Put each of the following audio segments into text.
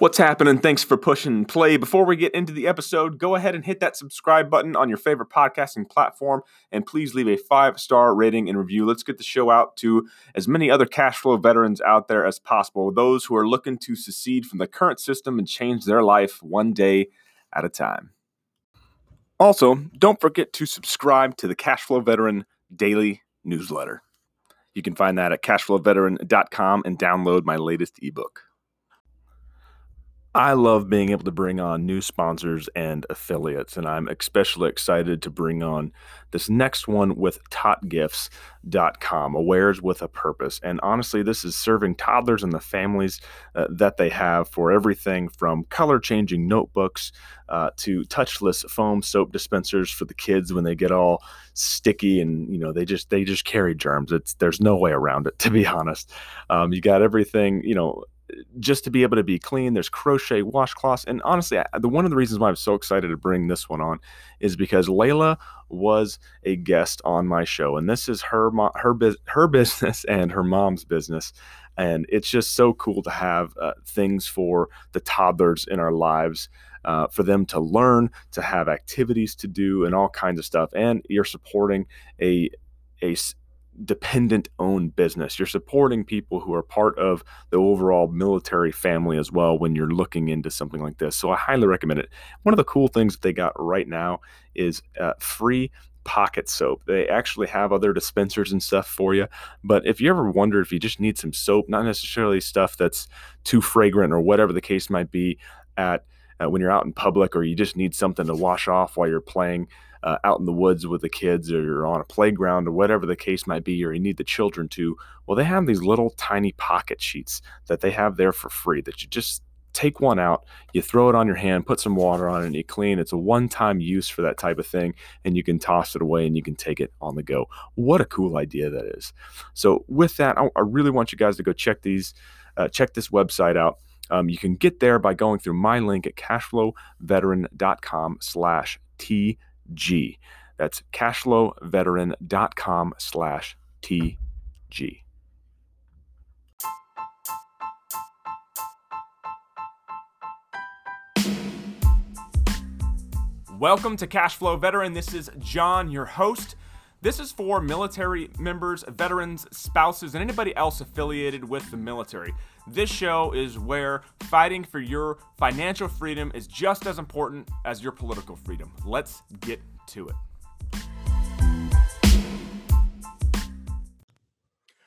What's happening? Thanks for pushing play. Before we get into the episode, go ahead and hit that subscribe button on your favorite podcasting platform and please leave a five star rating and review. Let's get the show out to as many other cash flow veterans out there as possible, those who are looking to secede from the current system and change their life one day at a time. Also, don't forget to subscribe to the Cashflow Veteran Daily Newsletter. You can find that at cashflowveteran.com and download my latest ebook. I love being able to bring on new sponsors and affiliates, and I'm especially excited to bring on this next one with totgifts.com, Awares with a Purpose. And honestly, this is serving toddlers and the families uh, that they have for everything from color changing notebooks uh, to touchless foam soap dispensers for the kids when they get all sticky and you know they just they just carry germs. It's there's no way around it to be honest. Um, you got everything you know just to be able to be clean. There's crochet washcloths, and honestly, I, the one of the reasons why I'm so excited to bring this one on is because Layla was a guest on my show, and this is her her her business and her mom's business, and it's just so cool to have uh, things for the toddlers in our lives. Uh, for them to learn, to have activities to do, and all kinds of stuff. And you're supporting a a dependent owned business. You're supporting people who are part of the overall military family as well when you're looking into something like this. So I highly recommend it. One of the cool things that they got right now is uh, free pocket soap. They actually have other dispensers and stuff for you. But if you ever wonder if you just need some soap, not necessarily stuff that's too fragrant or whatever the case might be at uh, when you're out in public or you just need something to wash off while you're playing uh, out in the woods with the kids or you're on a playground or whatever the case might be, or you need the children to, well, they have these little tiny pocket sheets that they have there for free that you just take one out, you throw it on your hand, put some water on it, and you clean. It's a one time use for that type of thing, and you can toss it away and you can take it on the go. What a cool idea that is. So, with that, I, I really want you guys to go check these, uh, check this website out. Um, you can get there by going through my link at cashflowveteran.com slash T G. That's cashflowveteran.com slash TG. Welcome to Cashflow Veteran. This is John, your host. This is for military members, veterans, spouses, and anybody else affiliated with the military. This show is where fighting for your financial freedom is just as important as your political freedom. Let's get to it.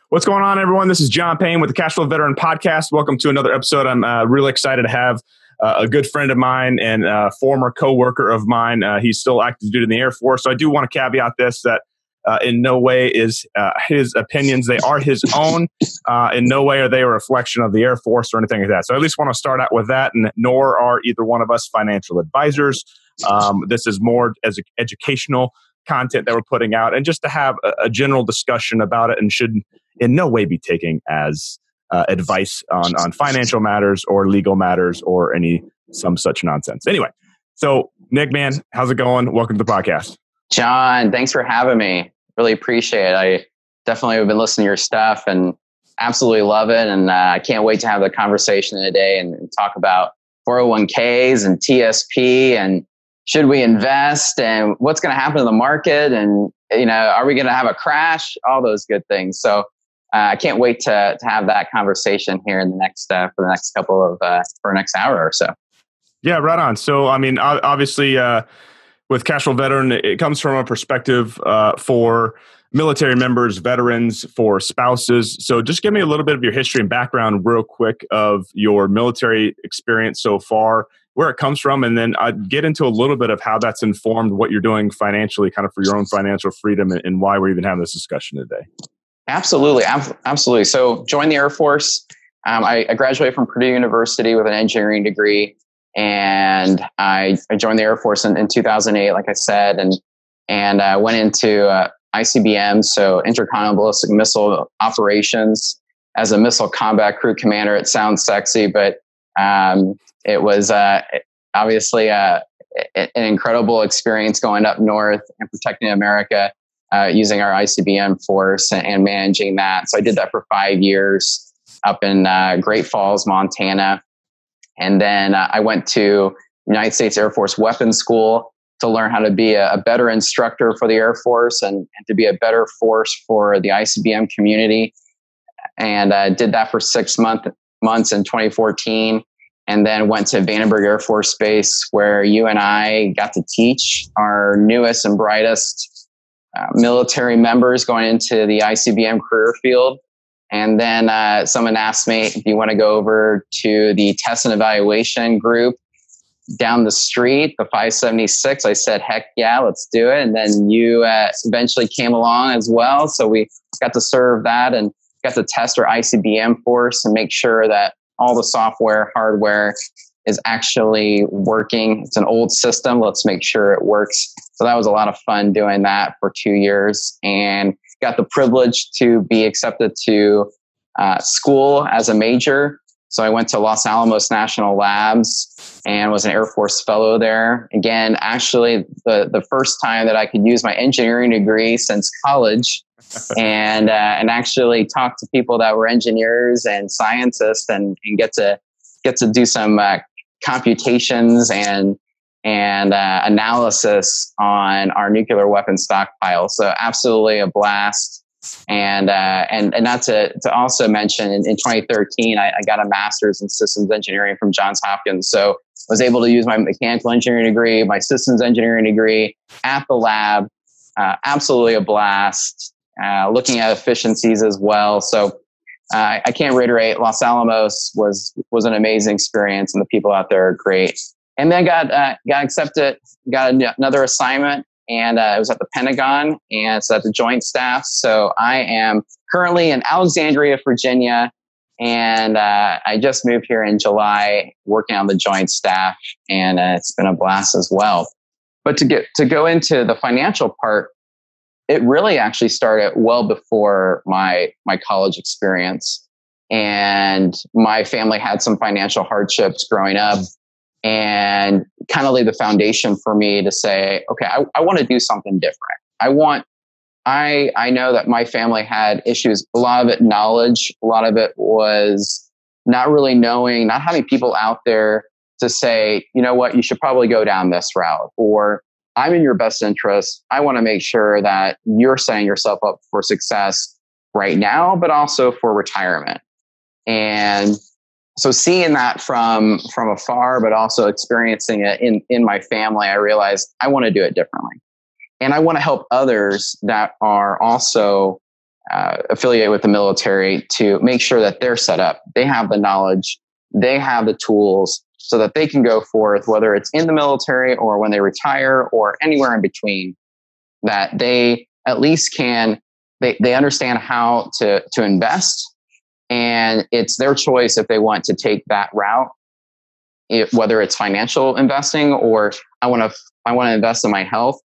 What's going on, everyone? This is John Payne with the Cashflow Veteran Podcast. Welcome to another episode. I'm uh, really excited to have uh, a good friend of mine and uh, former co-worker of mine. Uh, he's still active duty in the Air Force. So I do want to caveat this that uh, in no way is uh, his opinions. They are his own. Uh, in no way are they a reflection of the Air Force or anything like that. So I at least want to start out with that. And nor are either one of us financial advisors. Um, this is more as educational content that we're putting out, and just to have a, a general discussion about it, and should in no way be taken as uh, advice on on financial matters or legal matters or any some such nonsense. Anyway, so Nick, man, how's it going? Welcome to the podcast. John, thanks for having me. Really appreciate it. I definitely have been listening to your stuff and absolutely love it. And uh, I can't wait to have the conversation today and, and talk about 401ks and TSP and should we invest and what's going to happen to the market and you know are we going to have a crash all those good things so uh, i can't wait to, to have that conversation here in the next uh, for the next couple of uh, for next hour or so yeah right on so i mean obviously uh, with Cashflow Veteran, it comes from a perspective uh, for military members, veterans, for spouses. So just give me a little bit of your history and background, real quick, of your military experience so far, where it comes from, and then I'd get into a little bit of how that's informed what you're doing financially, kind of for your own financial freedom, and, why we're even having this discussion today. Absolutely, absolutely. So, join the Air Force. Um, I, I graduated from Purdue University with an engineering degree and I, I joined the Air Force in, in 2008, like I said, and and I went into uh, ICBM, so Intercontinental Ballistic Missile Operations, as a missile combat crew commander. It sounds sexy, but um, it was uh, obviously uh, an incredible experience going up north and protecting America uh, using our ICBM force and, and, managing that. So I did that for five years up in uh, Great Falls, Montana And then uh, I went to United States Air Force Weapons School to learn how to be a, a better instructor for the Air Force and, and, to be a better force for the ICBM community. And uh, did that for six month, months in 2014 and then went to Vandenberg Air Force Base, where you and I got to teach our newest and brightest uh, military members going into the ICBM career field. And then uh, someone asked me, "Do you want to go over to the test and evaluation group down the street, the 576?" I said, "Heck yeah, let's do it." And then you uh, eventually came along as well, so we got to serve that and got to test our ICBM force and make sure that all the software, hardware is actually working. It's an old system. Let's make sure it works. So that was a lot of fun doing that for two years and got the privilege to be accepted to uh, school as a major. So I went to Los Alamos National Labs and was an Air Force fellow there. Again, actually, the, the first time that I could use my engineering degree since college and uh, and actually talk to people that were engineers and scientists and, and get to get to do some uh, computations and and uh, analysis on our nuclear weapon stockpile. So absolutely a blast. And uh, and and not to to also mention in, in 2013, I, I, got a master's in systems engineering from Johns Hopkins. So I was able to use my mechanical engineering degree, my systems engineering degree at the lab. Uh, absolutely a blast. Uh, looking at efficiencies as well. So uh, I can't reiterate. Los Alamos was was an amazing experience, and the people out there are great. And then got uh, got accepted, got another assignment, and uh, it was at the Pentagon, and so at the Joint Staff. So I am currently in Alexandria, Virginia, and uh, I just moved here in July, working on the Joint Staff, and uh, it's been a blast as well. But to get to go into the financial part, it really actually started well before my my college experience and my family had some financial hardships growing up and kind of laid the foundation for me to say okay i, I want to do something different i want i i know that my family had issues a lot of it knowledge a lot of it was not really knowing not having people out there to say you know what you should probably go down this route or I'm in your best interest. I want to make sure that you're setting yourself up for success right now, but also for retirement. And so seeing that from from afar, but also experiencing it in in my family, I realized I want to do it differently, and I want to help others that are also uh, affiliated with the military to make sure that they're set up. They have the knowledge, they have the tools, so that they can go forth, whether it's in the military or when they retire or anywhere in between, that they at least can, they, they understand how to, to invest. And it's their choice if they want to take that route, if, whether it's financial investing or I want to, I want to invest in my health.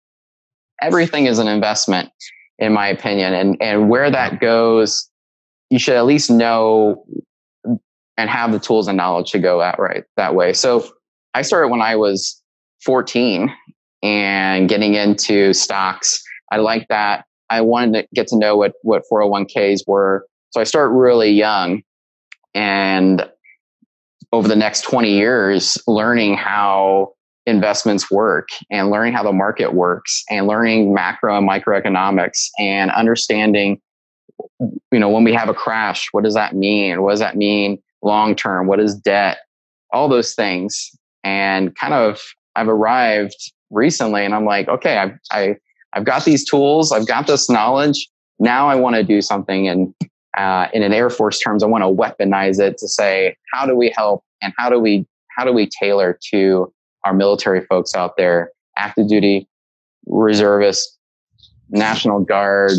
Everything is an investment, in my opinion. And, and where that goes, you should at least know and have the tools and knowledge to go that right that way. So I started when I was 14 and getting into stocks. I like that. I wanted to get to know what what 401ks were. So I start really young and over the next 20 years learning how investments work and learning how the market works and learning macro and microeconomics and understanding you know when we have a crash what does that mean what does that mean long term, what is debt, all those things. And kind of I've arrived recently and I'm like, okay, I've, I, I've got these tools, I've got this knowledge. Now I want to do something. And uh, in an Air Force terms, I want to weaponize it to say, how do we help and how do we, how do we tailor to our military folks out there, active duty, reservists, National Guard,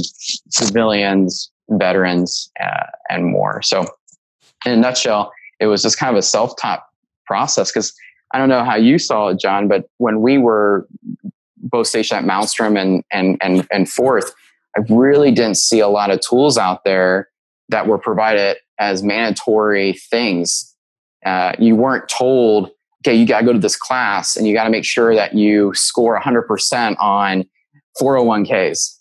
civilians, veterans, uh, and more. So in a nutshell, it was just kind of a self taught process because I don't know how you saw it, John, but when we were both stationed at Malmstrom and and and and Forth, I really didn't see a lot of tools out there that were provided as mandatory things. Uh, you weren't told, okay, you got to go to this class and you got to make sure that you score 100% on 401ks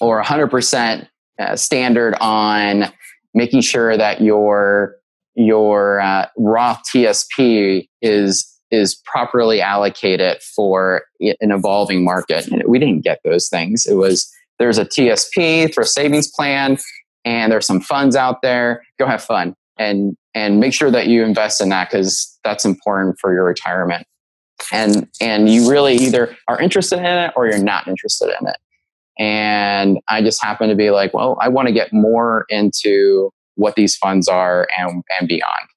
or 100% uh, standard on making sure that you're your uh, Roth TSP is is properly allocated for an evolving market. And we didn't get those things. It was there's a TSP for a savings plan, and there's some funds out there. Go have fun and and make sure that you invest in that because that's important for your retirement. And and you really either are interested in it or you're not interested in it. And I just happen to be like, well, I want to get more into what these funds are and, and beyond.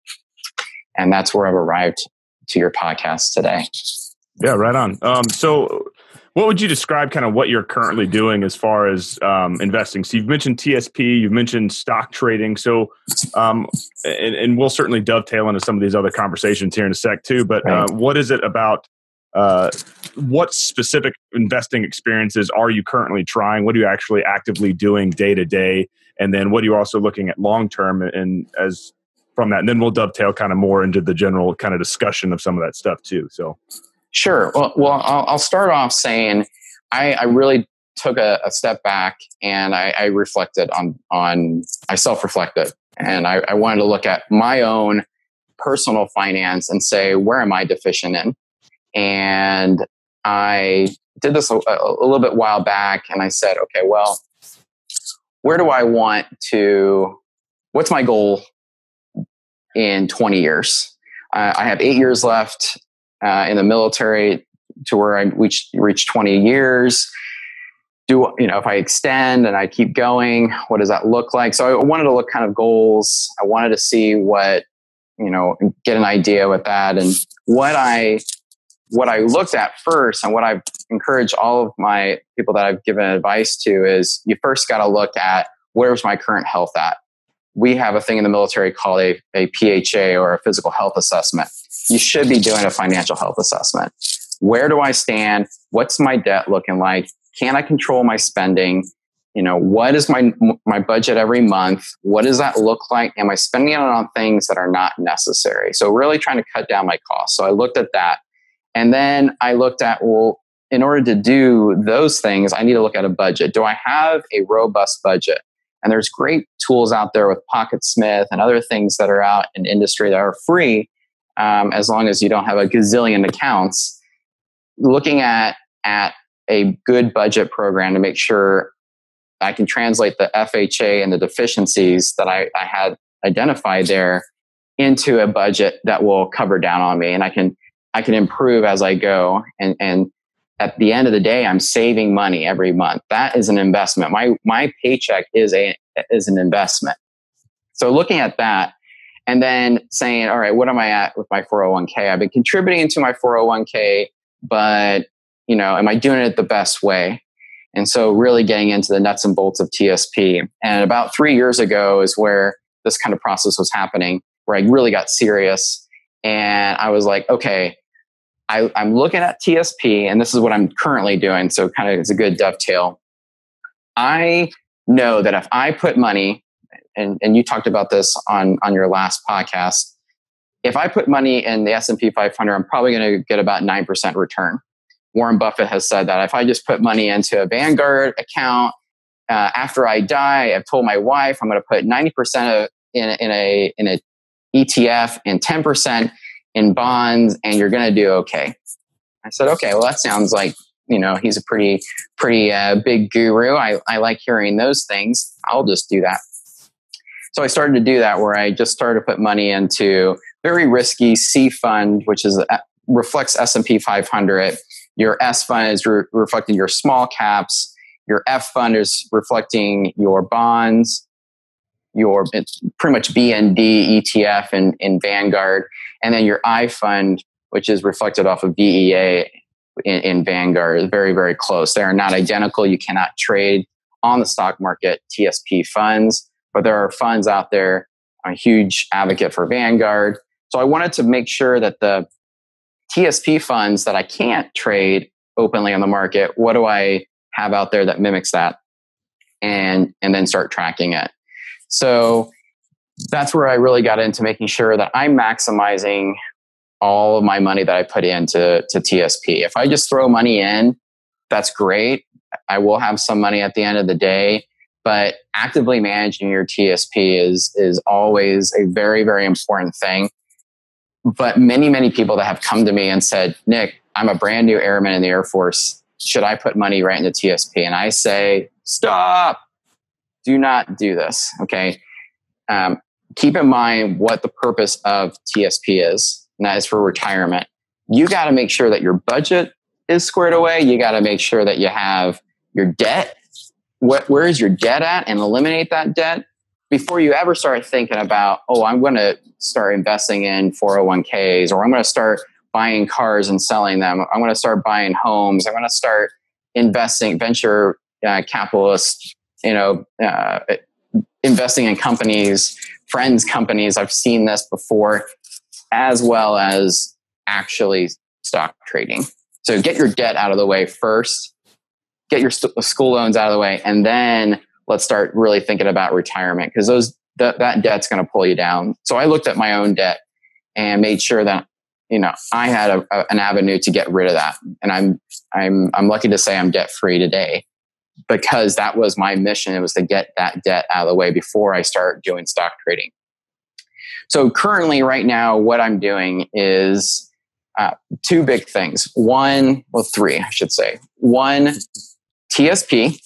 And that's where I've arrived to your podcast today. Yeah, right on. Um, so, what would you describe kind of what you're currently doing as far as um, investing? So, you've mentioned TSP, you've mentioned stock trading. So, um, and, and, we'll certainly dovetail into some of these other conversations here in a sec too. But uh, what is it about? Uh, what specific investing experiences are you currently trying? What are you actually actively doing day to day? And then what are you also looking at long term and as from that? And then we'll dovetail kind of more into the general kind of discussion of some of that stuff too. So, sure. Well, well I'll, I'll start off saying I, I really took a, a, step back and I, I, reflected on on I self reflected and I, I wanted to look at my own personal finance and say where am I deficient in, and I did this a, a little bit while back and I said, okay, well, where do I want to, what's my goal in 20 years? Uh, I have eight years left uh, in the military to where I reach, reach 20 years. Do, you know, if I extend and I keep going, what does that look like? So I wanted to look kind of goals. I wanted to see what, you know, get an idea with that. And what I what I looked at first and what I've encouraged all of my people that I've given advice to is you first got to look at where's my current health at. We have a thing in the military called a, a PHA or a physical health assessment. You should be doing a financial health assessment. Where do I stand? What's my debt looking like? Can I control my spending? You know, what is my my budget every month? What does that look like? Am I spending it on things that are not necessary? So really trying to cut down my costs. So I looked at that and then I looked at, well, in order to do those things, I need to look at a budget. Do I have a robust budget? And there's great tools out there with Pocketsmith and other things that are out in industry that are free, um, as long as you don't have a gazillion accounts. Looking at at a good budget program to make sure I can translate the FHA and the deficiencies that I, I had identified there into a budget that will cover down on me, and I can I can improve as I go. And, and at the end of the day, I'm saving money every month. That is an investment. My, my paycheck is a, is an investment. So looking at that and then saying, all right, what am I at with my 401k? I've been contributing into my 401k, but you know, am I doing it the best way? And so really getting into the nuts and bolts of TSP. And about three years ago is where this kind of process was happening, where I really got serious. And I was like, okay, I, I'm looking at TSP, and this is what I'm currently doing. So, kind of, it's a good dovetail. I know that if I put money, and, and you talked about this on on your last podcast, if I put money in the S and P 500, I'm probably going to get about nine percent return. Warren Buffett has said that if I just put money into a Vanguard account uh, after I die, I've told my wife I'm going to put 90% in, in a in a ETF and 10% in bonds and you're going to do okay. I said, okay, well, that sounds like, you know, he's a pretty, pretty uh, big guru. I, I like hearing those things. I'll just do that. So I started to do that where I just started to put money into very risky C fund, which is uh, reflects S&P 500. Your S fund is re- reflecting your small caps. Your F fund is reflecting your bonds your pretty much BND ETF in, in Vanguard, and then your I fund, which is reflected off of VEA in, in Vanguard, is very, very close. They are not identical. You cannot trade on the stock market TSP funds, but there are funds out there. I'm a huge advocate for Vanguard. So I wanted to make sure that the TSP funds that I can't trade openly on the market, what do I have out there that mimics that? And, and then start tracking it. So that's where I really got into making sure that I'm maximizing all of my money that I put into to TSP. If I just throw money in, that's great. I will have some money at the end of the day, but actively managing your TSP is is always a very very important thing. But many many people that have come to me and said, "Nick, I'm a brand new airman in the Air Force. Should I put money right into TSP?" And I say, "Stop! Do not do this." Okay. Um, keep in mind what the purpose of TSP is, and that is for retirement. You got to make sure that your budget is squared away. You got to make sure that you have your debt what, where is your debt at and eliminate that debt before you ever start thinking about, oh, I'm going to start investing in 401ks or I'm going to start buying cars and selling them. I'm going to start buying homes. I'm going to start investing venture uh, capitalists, you know, uh, investing in companies, friends companies. I've seen this before, as well as actually stock trading. So get your debt out of the way first get your st- school loans out of the way, and then let's start really thinking about retirement because those that, that debt's going to pull you down. So I looked at my own debt and made sure that you know I had a, a, an avenue to get rid of that, and I'm I'm I'm lucky to say I'm debt free today because that was my mission. It was to get that debt out of the way before I start doing stock trading. So currently, right now, what I'm doing is uh, two big things. One, well, three, I should say. One, TSP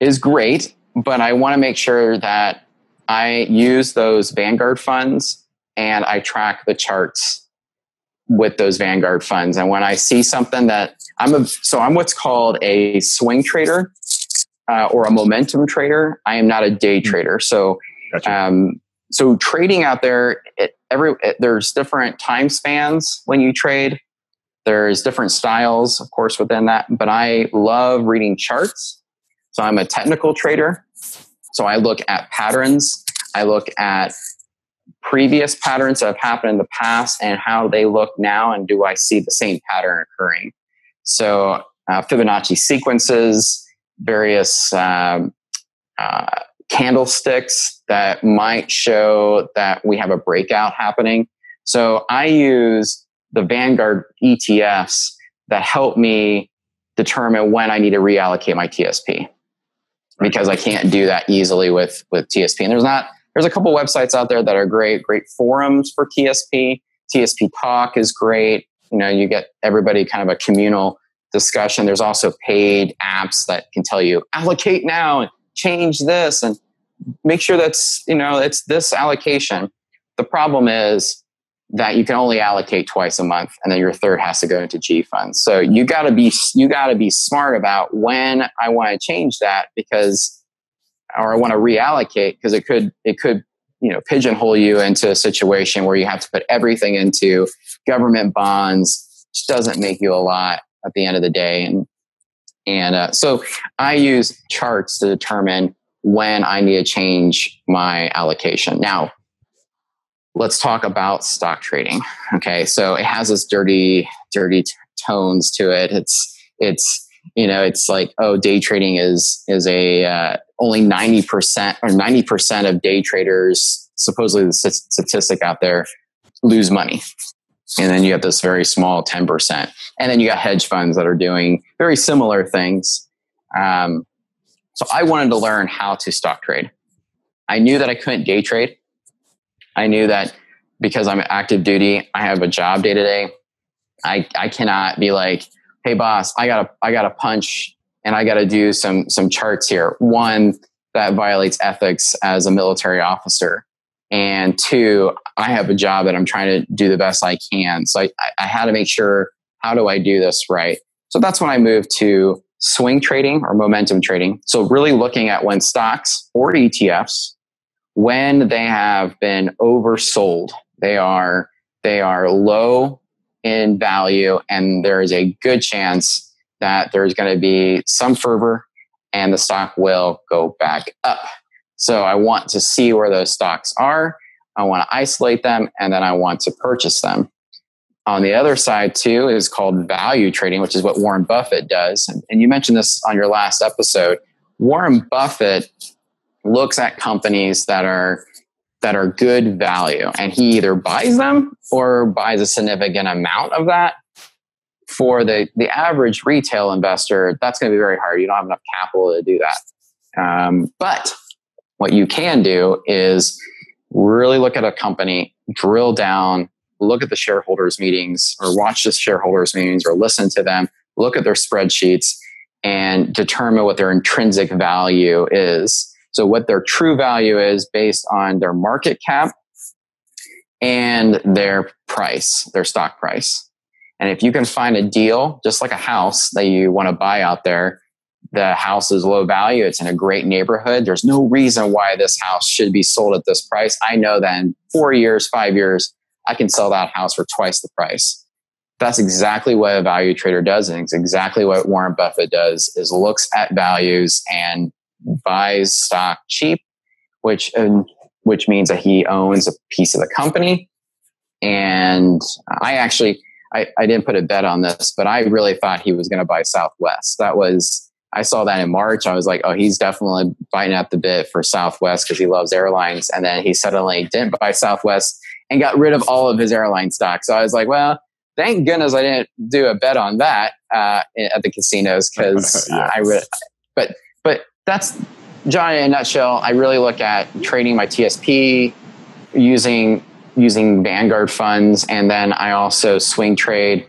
is great, but I want to make sure that I use those Vanguard funds and I track the charts with those Vanguard funds. And when I see something that I'm a, so I'm what's called a swing trader uh, or a momentum trader. I am not a day hmm. trader. So, gotcha. um, so trading out there, it, every it, there's different time spans when you trade. There's different styles, of course, within that, but I love reading charts. So I'm a technical trader. So I look at patterns. I look at previous patterns that have happened in the past and how they look now, and do I see the same pattern occurring? So uh, Fibonacci sequences, various um, uh, candlesticks that might show that we have a breakout happening. So I use the Vanguard ETFs that help me determine when I need to reallocate my TSP because I can't do that easily with with TSP. And there's not there's a couple websites out there that are great, great forums for TSP. TSP Talk is great. You know, you get everybody kind of a communal discussion. There's also paid apps that can tell you allocate now and change this and make sure that's you know it's this allocation. The problem is that you can only allocate twice a month and then your third has to go into G funds. So you got to be you got to be smart about when I want to change that because or I want to reallocate because it could it could you know pigeonhole you into a situation where you have to put everything into government bonds which doesn't make you a lot at the end of the day and and uh, so I use charts to determine when I need to change my allocation. Now, let's talk about stock trading. Okay, so it has this dirty, dirty t- tones to it. It's it's you know it's like oh day trading is is a uh, only 90% or 90% of day traders supposedly the statistic out there lose money. And then you have this very small 10% and then you got hedge funds that are doing very similar things. Um, so i wanted to learn how to stock trade. I knew that i couldn't day trade I knew that because I'm active duty, I have a job day to day. I I cannot be like, hey boss, I gotta I gotta punch and I gotta do some some charts here. One that violates ethics as a military officer. And two, I have a job that I'm trying to do the best I can. So I, I had to make sure how do I do this right? So that's when I moved to swing trading or momentum trading. So really looking at when stocks or ETFs when they have been oversold. They are they are low in value, and there is a good chance that there's going to be some fervor, and the stock will go back up. So I want to see where those stocks are. I want to isolate them, and then I want to purchase them. On the other side, too, is called value trading, which is what Warren Buffett does. And you mentioned this on your last episode. Warren Buffett looks at companies that are that are good value and he either buys them or buys a significant amount of that for the the average retail investor that's going to be very hard you don't have enough capital to do that Um, but what you can do is really look at a company, drill down, look at the shareholders meetings or watch the shareholders meetings or listen to them, look at their spreadsheets and determine what their intrinsic value is. So what their true value is based on their market cap and their price, their stock price. And if you can find a deal, just like a house that you want to buy out there, the house is low value, it's in a great neighborhood. There's no reason why this house should be sold at this price. I know that in four years, five years, I can sell that house for twice the price. That's exactly what a value trader does, and it's exactly what Warren Buffett does is looks at values and buys stock cheap, which which means that he owns a piece of the company. And I actually I, I didn't put a bet on this, but I really thought he was going to buy Southwest. That was, I saw that in March. I was like, oh, he's definitely biting at the bit for Southwest because he loves airlines. And then he suddenly didn't buy Southwest and got rid of all of his airline stock. So I was like, well, thank goodness I didn't do a bet on that uh, at the casinos because yeah. I would. But that's John in a nutshell. I really look at trading my TSP using using Vanguard funds. And then I also swing trade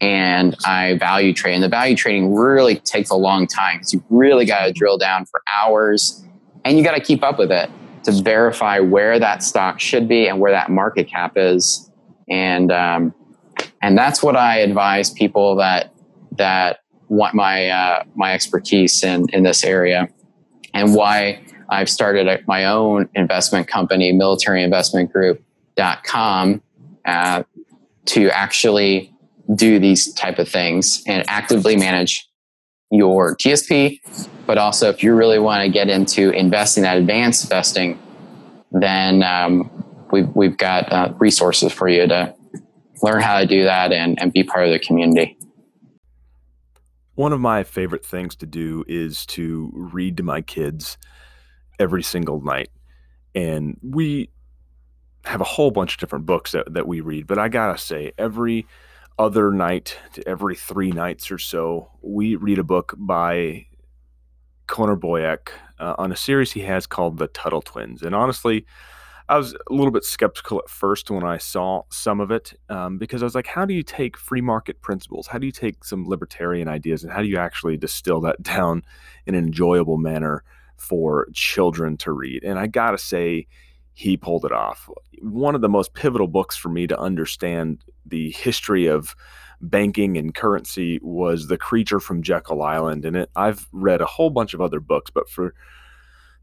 and I value trade. And the value trading really takes a long time because you really got to drill down for hours and you got to keep up with it to verify where that stock should be and where that market cap is. And, um, and that's what I advise people that, that want my, uh, my expertise in, in this area and why I've started a, my own investment company, Military Investment Group, com uh, to actually do these type of things and actively manage your TSP. But also, if you really want to get into investing, that advanced investing, then um, we've, we've got uh, resources for you to learn how to do that and, and be part of the community. One of my favorite things to do is to read to my kids every single night. And we have a whole bunch of different books that, that we read, but I gotta say, every other night to every three nights or so, we read a book by Connor Boyack uh, on a series he has called The Tuttle Twins. And honestly, I was a little bit skeptical at first when I saw some of it um, because I was like, how do you take free market principles? How do you take some libertarian ideas and how do you actually distill that down in an enjoyable manner for children to read? And I gotta say, he pulled it off. One of the most pivotal books for me to understand the history of banking and currency was The Creature from Jekyll Island. And it, I've read a whole bunch of other books, but for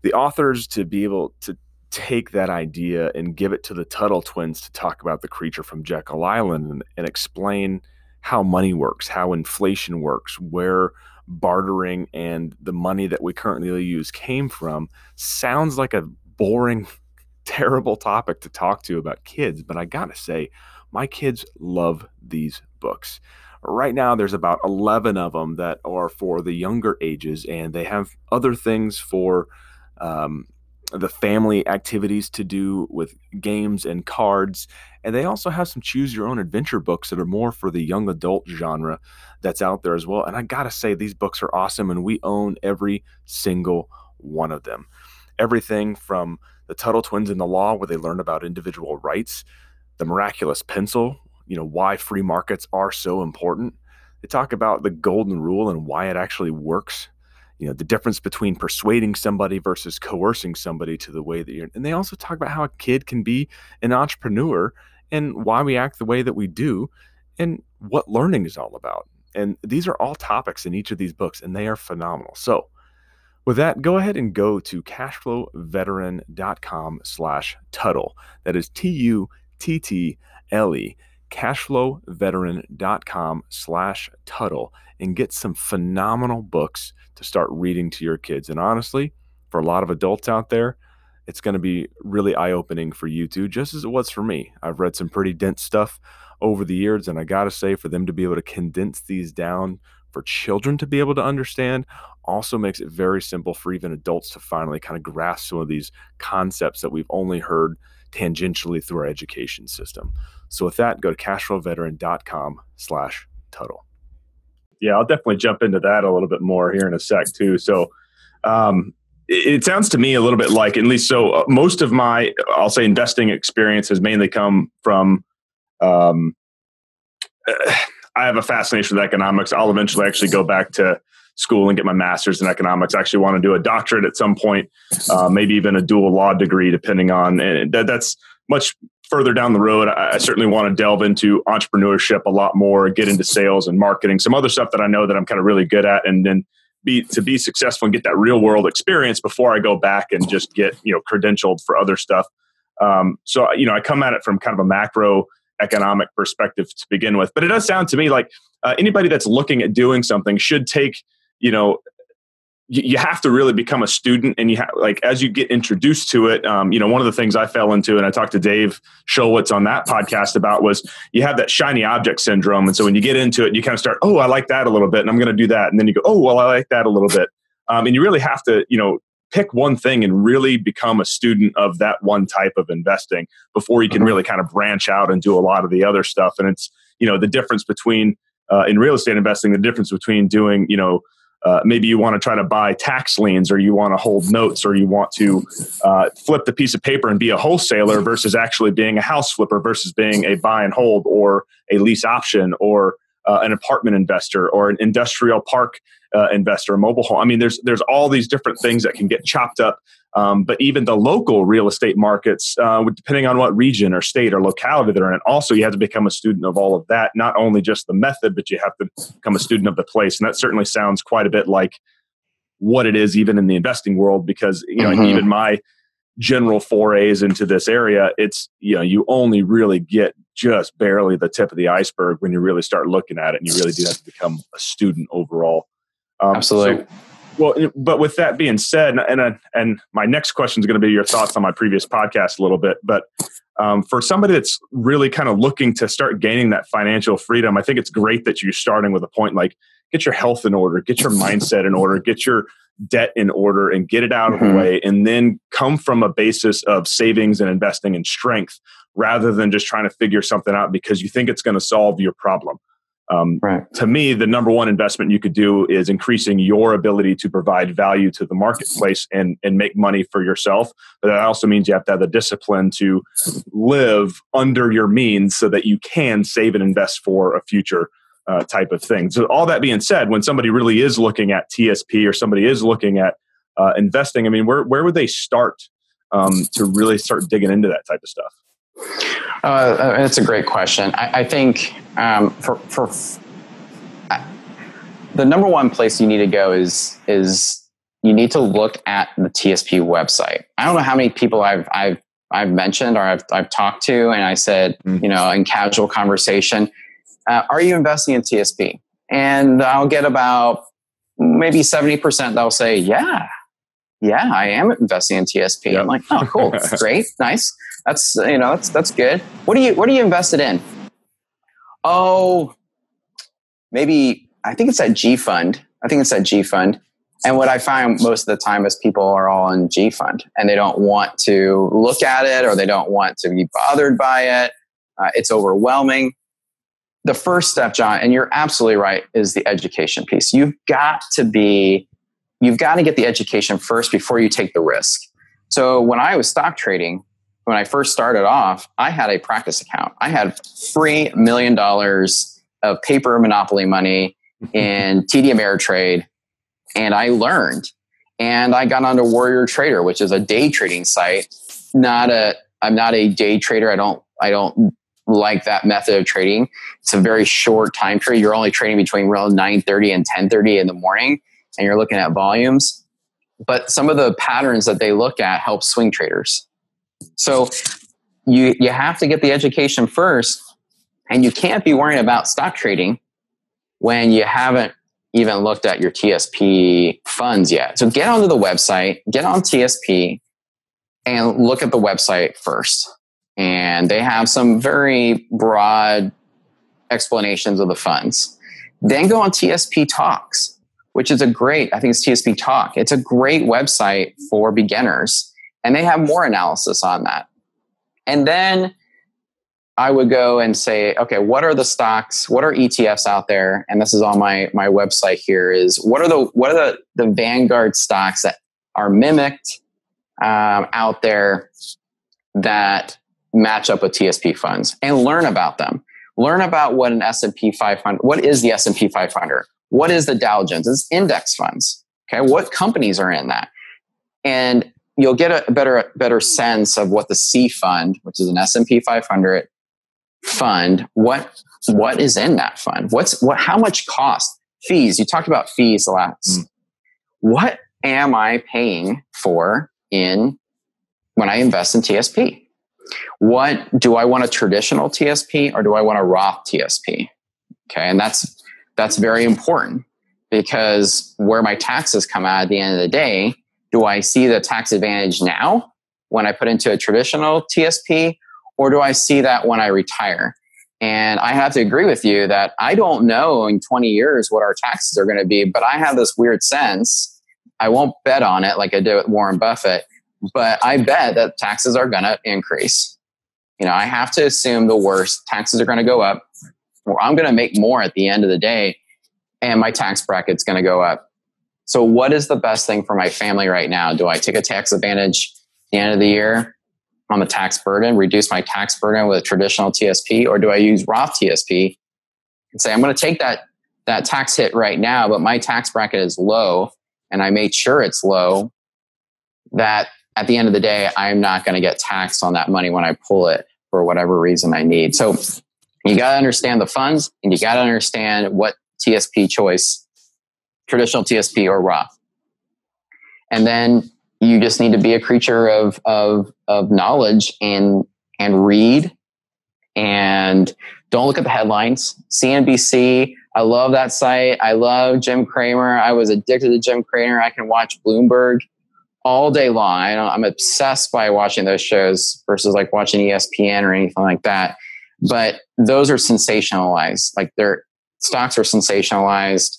the authors to be able to take that idea and give it to the Tuttle twins to talk about the creature from Jekyll Island and, and explain how money works, how inflation works, where bartering and the money that we currently use came from sounds like a boring terrible topic to talk to about kids, but I gotta say, my kids love these books. Right now, there's about 11 of them that are for the younger ages, and they have other things for um, the family activities to do with games and cards. And they also have some choose your own adventure books that are more for the young adult genre that's out there as well. And I gotta say, these books are awesome, and we own every single one of them. Everything from the Tuttle twins in the law, where they learn about individual rights, the miraculous pencil, you know, why free markets are so important. They talk about the golden rule and why it actually works. You know, the difference between persuading somebody versus coercing somebody to the way that you're. And they also talk about how a kid can be an entrepreneur and why we act the way that we do and what learning is all about. And these are all topics in each of these books, and they are phenomenal. So, with that, go ahead and go to cashflowveteran.com slash Tuttle. That is T-U-T-T-L-E, cashflowveteran.com slash Tuttle, and get some phenomenal books to start reading to your kids. And honestly, for a lot of adults out there, it's going to be really eye opening for you too, just as it was for me. I've read some pretty dense stuff over the years, and I got to say, for them to be able to condense these down for children to be able to understand also makes it very simple for even adults to finally kind of grasp some of these concepts that we've only heard tangentially through our education system. So with that, go to cashflowveteran.com slash Tuttle. Yeah, I'll definitely jump into that a little bit more here in a sec too. So um, it sounds to me a little bit like, at least so, uh, most of my, I'll say, investing experience has mainly come from. Um, I have a fascination with economics. I'll eventually actually go back to school and get my master's in economics. I actually want to do a doctorate at some point, uh, maybe even a dual law degree, depending on. And that, that's much further down the road. I, certainly want to delve into entrepreneurship a lot more, get into sales and marketing, some other stuff that I know that I'm kind of really good at, and then be to be successful and get that real world experience before I go back and just get you know credentialed for other stuff. Um, so you know, I come at it from kind of a macro economic perspective to begin with, but it does sound to me like uh, anybody that's looking at doing something should take you know you have to really become a student and you have like as you get introduced to it um, you know one of the things i fell into and i talked to dave Schulwitz on that podcast about was you have that shiny object syndrome. And so when you get into it you kind of start oh i like that a little bit and i'm going to do that. And then you go oh well i like that a little bit. Um, and you really have to you know pick one thing and really become a student of that one type of investing before you can mm-hmm. really kind of branch out and do a lot of the other stuff. And it's you know the difference between uh, in real estate investing the difference between doing you know uh, maybe you want to try to buy tax liens or you want to hold notes or you want to uh, flip the piece of paper and be a wholesaler versus actually being a house flipper versus being a buy and hold or a lease option or uh, an apartment investor or an industrial park uh, investor, a mobile home. I mean, there's there's all these different things that can get chopped up. Um, but even the local real estate markets, uh, depending on what region or state or locality they're in, also you have to become a student of all of that. Not only just the method, but you have to become a student of the place. And that certainly sounds quite a bit like what it is, even in the investing world. Because you know, mm-hmm. even my general forays into this area, it's you know, you only really get just barely the tip of the iceberg when you really start looking at it, and you really do have to become a student overall. Um, Absolutely. So, well, but with that being said, and and, and my next question is going to be your thoughts on my previous podcast a little bit. But um, for somebody that's really kind of looking to start gaining that financial freedom, I think it's great that you're starting with a point like get your health in order, get your mindset in order, get your debt in order, and get it out of the mm-hmm. way, and then come from a basis of savings and investing in strength rather than just trying to figure something out because you think it's going to solve your problem. Um, right. To me, the number one investment you could do is increasing your ability to provide value to the marketplace and, and make money for yourself. But that also means you have to have the discipline to live under your means so that you can save and invest for a future uh, type of thing. So, all that being said, when somebody really is looking at TSP or somebody is looking at uh, investing, I mean, where, where would they start um, to really start digging into that type of stuff? Uh, that's a great question. I, I think um, for, for uh, the number one place you need to go is is you need to look at the TSP website. I don't know how many people I've I've I've mentioned or I've I've talked to, and I said, mm-hmm. you know, in casual conversation, uh, are you investing in TSP? And I'll get about maybe seventy percent. They'll say, yeah, yeah, I am investing in TSP. Yep. I'm like, oh, cool, great, nice. That's you know that's that's good. What do you what are you invested in? Oh, maybe I think it's that G fund. I think it's that G fund. And what I find most of the time is people are all in G fund and they don't want to look at it or they don't want to be bothered by it. Uh, it's overwhelming. The first step, John, and you're absolutely right, is the education piece. You've got to be, you've got to get the education first before you take the risk. So when I was stock trading, when I first started off, I had a practice account. I had three million dollars of paper monopoly money in TD Ameritrade, and I learned. And I got onto Warrior Trader, which is a day trading site. Not a, I'm not a day trader. I don't, I don't like that method of trading. It's a very short time period. You're only trading between around 9:30 and 10:30 in the morning, and you're looking at volumes. But some of the patterns that they look at help swing traders. So you you have to get the education first, and you can't be worrying about stock trading when you haven't even looked at your TSP funds yet. So get onto the website, get on TSP, and look at the website first. And they have some very broad explanations of the funds. Then go on TSP Talks, which is a great, I think it's TSP Talk. It's a great website for beginners and they have more analysis on that. And then I would go and say, okay, what are the stocks? What are ETFs out there? And this is on my my website here. Is what are the what are the the Vanguard stocks that are mimicked um, out there that match up with TSP funds and learn about them. Learn about what an S&P 500, what is the S&P 500? What is the Dow Jones? It's index funds. Okay. What companies are in that? And you'll get a better, better sense of what the C fund, which is an S&P 500 fund, what, what is in that fund? What's what, how much cost fees? You talked about fees last. Mm. What am I paying for in when I invest in TSP? What do I want a traditional TSP or do I want a Roth TSP? Okay. And that's, that's very important because where my taxes come out at the end of the day, do I see the tax advantage now when I put into a traditional TSP or do I see that when I retire? And I have to agree with you that I don't know in 20 years what our taxes are going to be, but I have this weird sense. I won't bet on it like I did with Warren Buffett, but I bet that taxes are going to increase. You know, I have to assume the worst. Taxes are going to go up, or I'm going to make more at the end of the day, and my tax bracket's going to go up. So, what is the best thing for my family right now? Do I take a tax advantage at the end of the year on the tax burden, reduce my tax burden with a traditional TSP, or do I use Roth TSP and say, I'm going to take that, that tax hit right now, but my tax bracket is low and I made sure it's low, that at the end of the day, I'm not going to get taxed on that money when I pull it for whatever reason I need. So you got to understand the funds and you got to understand what TSP choice, traditional TSP or Roth. And then you just need to be a creature of, of, of knowledge and, and read and don't look at the headlines. CNBC, I love that site. I love Jim Cramer. I was addicted to Jim Cramer. I can watch Bloomberg all day long. I am obsessed by watching those shows versus like watching ESPN or anything like that. But those are sensationalized. Like their stocks are sensationalized.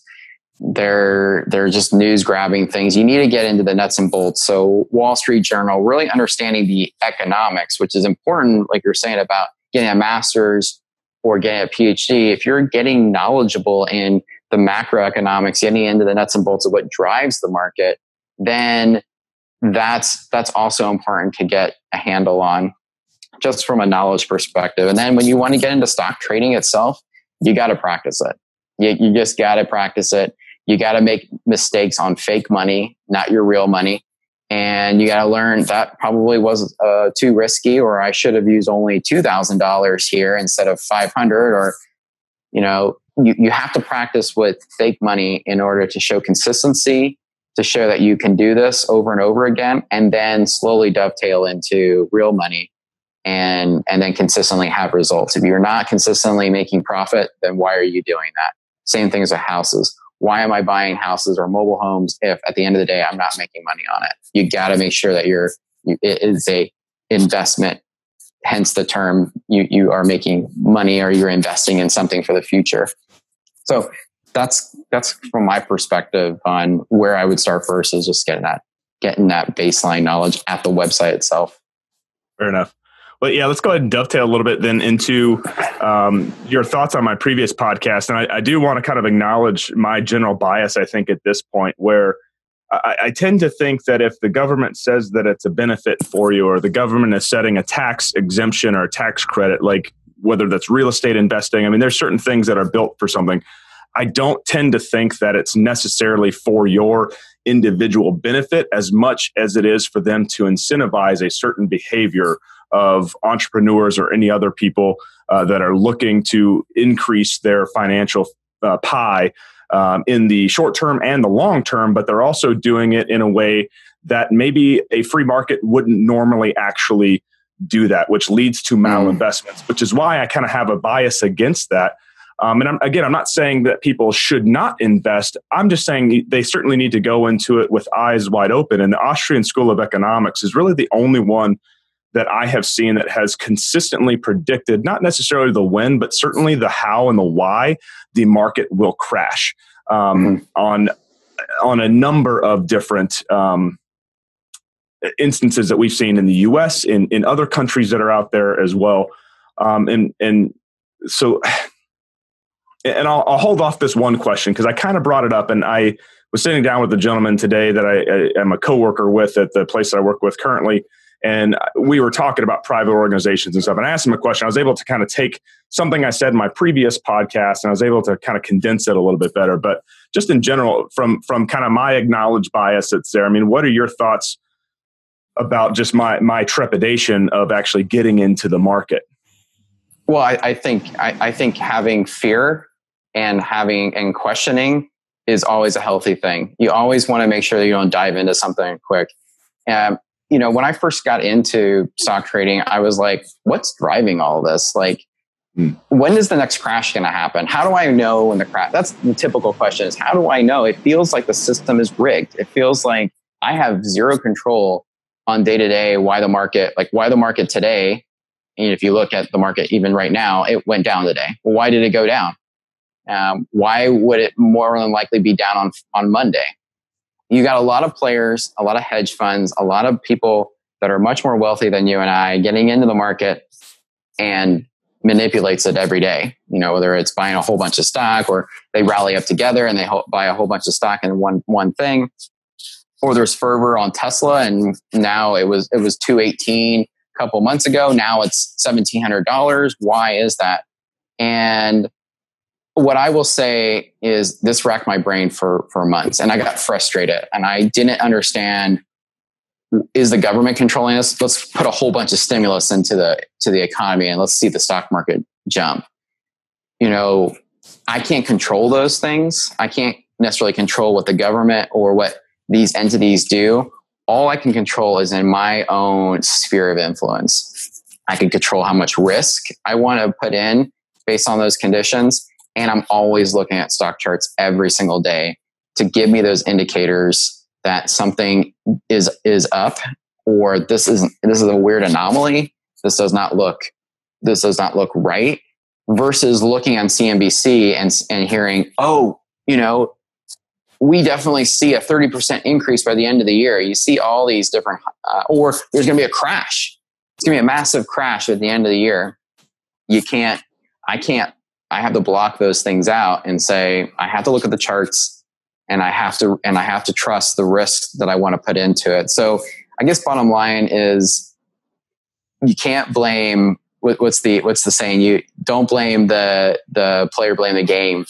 They're they're just news grabbing things. You need to get into the nuts and bolts. So Wall Street Journal, really understanding the economics, which is important, like you're saying about getting a master's or getting a PhD. If you're getting knowledgeable in the macroeconomics, getting into the nuts and bolts of what drives the market, then that's that's also important to get a handle on just from a knowledge perspective and then when you want to get into stock trading itself you got to practice it you, you just got to practice it you got to make mistakes on fake money not your real money. And you got to learn that probably was uh, too risky or i should have used only $2000 here instead of 500 or you know you, you have to practice with fake money in order to show consistency to show that you can do this over and over again and then slowly dovetail into real money and and then consistently have results. If you're not consistently making profit then why are you doing that? Same things with houses why am i buying houses or mobile homes if at the end of the day i'm not making money on it you got to make sure that you're it is a investment hence the term you you are making money or you're investing in something for the future so that's that's from my perspective on where I would start first is just getting that getting that baseline knowledge at the website itself. Fair enough. Well, yeah, let's go ahead and dovetail a little bit then into um, your thoughts on my previous podcast. And I, I do want to kind of acknowledge my general bias, I think, at this point, where I, I, tend to think that if the government says that it's a benefit for you, or the government is setting a tax exemption or a tax credit, like whether that's real estate investing, I mean, there's certain things that are built for something. I don't tend to think that it's necessarily for your individual benefit as much as it is for them to incentivize a certain behavior of entrepreneurs or any other people uh, that are looking to increase their financial uh, pie um, in the short term and the long term, but they're also doing it in a way that maybe a free market wouldn't normally actually do that, which leads to malinvestments, mm. which is why I kind of have a bias against that um, and I'm, again, I'm not saying that people should not invest. I'm just saying they certainly need to go into it with eyes wide open. And the Austrian School of Economics is really the only one that I have seen that has consistently predicted not necessarily the when, but certainly the how and the why the market will crash um, mm-hmm. on on a number of different um, instances that we've seen in the U.S. in in other countries that are out there as well. Um, and and so and I'll, I'll hold off this one question because I kind of brought it up, and I was sitting down with a gentleman today that I, I am a coworker with at the place that I work with currently, and we were talking about private organizations and stuff. And I asked him a question. I was able to kind of take something I said in my previous podcast, and I was able to kind of condense it a little bit better. But just in general, from from kind of my acknowledged bias that's there. I mean, what are your thoughts about just my my trepidation of actually getting into the market? Well, I, I think I, I think having fear and having and questioning is always a healthy thing. You always want to make sure that you don't dive into something quick. Um, you know, when I first got into stock trading, I was like, what's driving all this? Like, mm. when is the next crash going to happen? How do I know when the crash? That's the typical question is how do I know? It feels like the system is rigged. It feels like I have zero control on day to day why the market, like why the market today. And if you look at the market even right now, it went down today. Well, why did it go down? Um, why would it more than likely be down on, on Monday? You got a lot of players, a lot of hedge funds, a lot of people that are much more wealthy than you and I getting into the market and manipulates it every day. You know, whether it's buying a whole bunch of stock or they rally up together and they buy a whole bunch of stock in one one thing, or there's fervor on Tesla and now it was it was two eighteen a couple months ago. Now it's seventeen hundred dollars. Why is that? And what I will say is this racked my brain for for months, and I got frustrated, and I didn't understand. Is the government controlling us? Let's put a whole bunch of stimulus into the to the economy, and let's see the stock market jump. You know, I can't control those things. I can't necessarily control what the government or what these entities do. All I can control is in my own sphere of influence. I can control how much risk I want to put in based on those conditions and I'm always looking at stock charts every single day to give me those indicators that something is is up or this is this is a weird anomaly. This does not look this does not look right. Versus looking on CNBC and and hearing, oh, you know, we definitely see a 30% increase by the end of the year. You see all these different, uh, or there's going to be a crash. It's going to be a massive crash at the end of the year. You can't, I can't I have to block those things out and say, I have to look at the charts and I have to, and I have to trust the risk that I want to put into it. So I guess bottom line is you can't blame what's the, what's the saying? You don't blame the, the player, blame the game.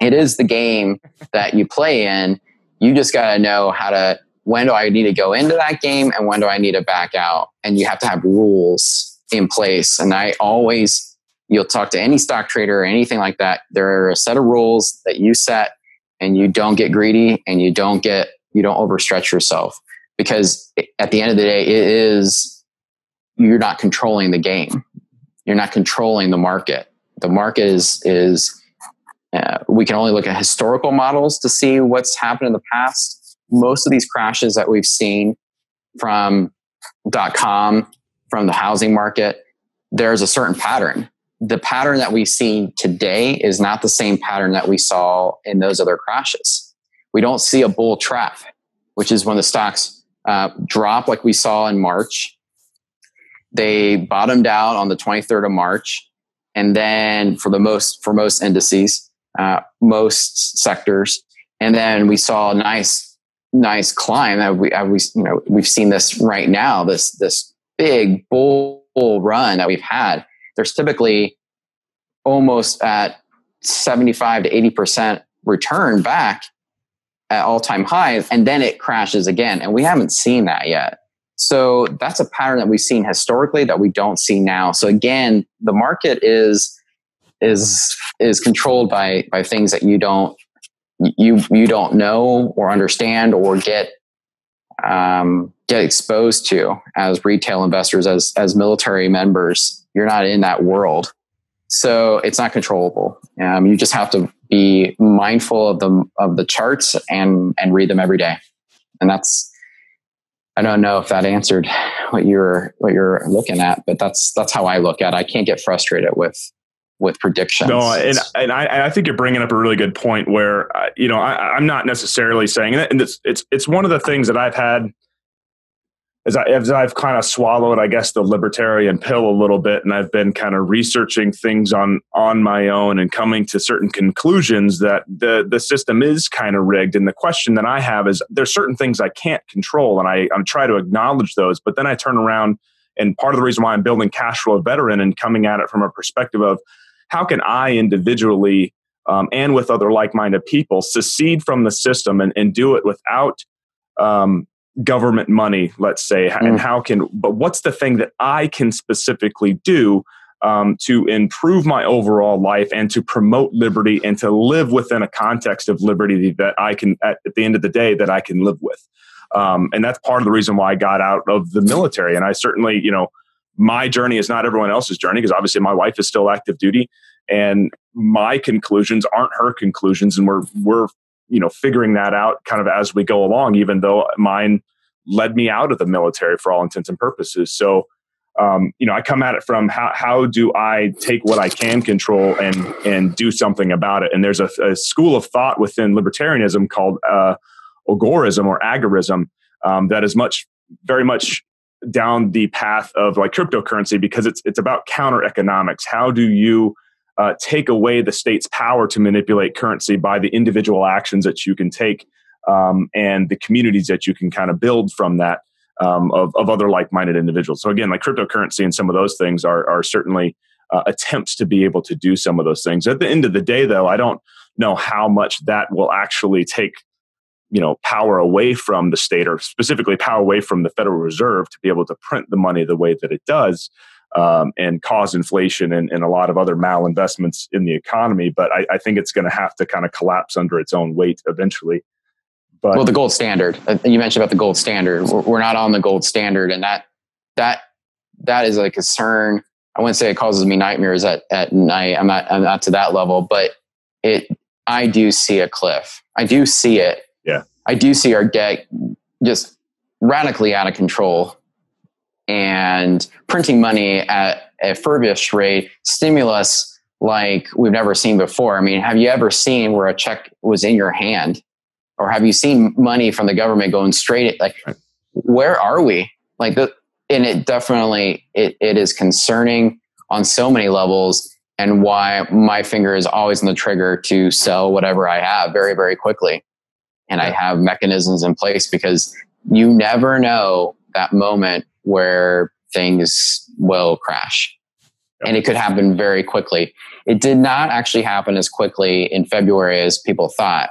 It is the game that you play in. You just got to know how to, when do I need to go into that game and when do I need to back out? And you have to have rules in place. And I always you'll talk to any stock trader or anything like that. There are a set of rules that you set and you don't get greedy and you don't get, you don't overstretch yourself because at the end of the day, it is, you're not controlling the game. You're not controlling the market. The market is, is, uh, we can only look at historical models to see what's happened in the past. Most of these crashes that we've seen from dot com, from the housing market, there's a certain pattern the pattern that we see today is not the same pattern that we saw in those other crashes. We don't see a bull trap, which is when the stocks uh, drop like we saw in March. They bottomed out on the 23rd of March, and then for the most for most indices, uh, most sectors, and then we saw a nice nice climb. Uh, we, uh, we you know we've seen this right now. This this big bull run that we've had there's typically almost at 75 to 80% return back at all time highs, and then it crashes again. And we haven't seen that yet. So that's a pattern that we've seen historically that we don't see now. So again, the market is is is controlled by by things that you don't you you don't know or understand or get um, get exposed to as retail investors as as military members you're not in that world. So it's not controllable. Um, you just have to be mindful of the of the charts and and read them every day. And that's I don't know if that answered what you're what you're looking at, but that's that's how I look at. it. I can't get frustrated with with predictions. No, and and I, I think you're bringing up a really good point where uh, you know I, am not necessarily saying that, and it's it's it's one of the things that I've had as, I, as I've kind of swallowed, I guess, the libertarian pill a little bit, and I've been kind of researching things on on my own and coming to certain conclusions that the the system is kind of rigged. And the question that I have is, there's certain things I can't control, and I I'm try to acknowledge those, but then I turn around, and part of the reason why I'm building Cash Flow Veteran and coming at it from a perspective of how can I individually um, and with other like-minded people secede from the system and, and do it without um, government money, let's say, mm. and how can, but what's the thing that I can specifically do um, to improve my overall life and to promote liberty and to live within a context of liberty that I can, at, at the end of the day, that I can live with. Um, and that's part of the reason why I got out of the military. And I certainly, you know, my journey is not everyone else's journey because obviously my wife is still active duty and my conclusions aren't her conclusions and we're we're you know figuring that out kind of as we go along even though mine led me out of the military for all intents and purposes. So um, you know i come at it from how, how do i take what i can control and and do something about it? And there's a, a school of thought within libertarianism called uh, agorism or agorism um, that is much very much down the path of like cryptocurrency because it's it's about counter economics how do you uh, take away the state's power to manipulate currency by the individual actions that you can take um, and the communities that you can kind of build from that um, of, of other like-minded individuals. So again, like cryptocurrency and some of those things are, are certainly uh, attempts to be able to do some of those things. At the end of the day, though, I don't know how much that will actually take you know power away from the state or specifically power away from the federal reserve to be able to print the money the way that it does um, and cause inflation and, and, a lot of other malinvestments in the economy. But I, I think it's going to have to kind of collapse under its own weight eventually. But well, the gold standard uh, you mentioned about the gold standard, we're, we're not on the gold standard, and that that that is a concern. I wouldn't say it causes me nightmares at, at night. I'm not I'm not to that level, but it I do see a cliff. I do see it. Yeah. I do see our debt just radically out of control and printing money at a furbish rate, stimulus like we've never seen before. I mean, have you ever seen where a check was in your hand? Or have you seen money from the government going straight at, like where are we? Like the and it definitely it, it is concerning on so many levels and why my finger is always on the trigger to sell whatever I have very, very quickly. And I have mechanisms in place because you never know that moment where things will crash. Yep. And it could happen very quickly. It did not actually happen as quickly in February as people thought.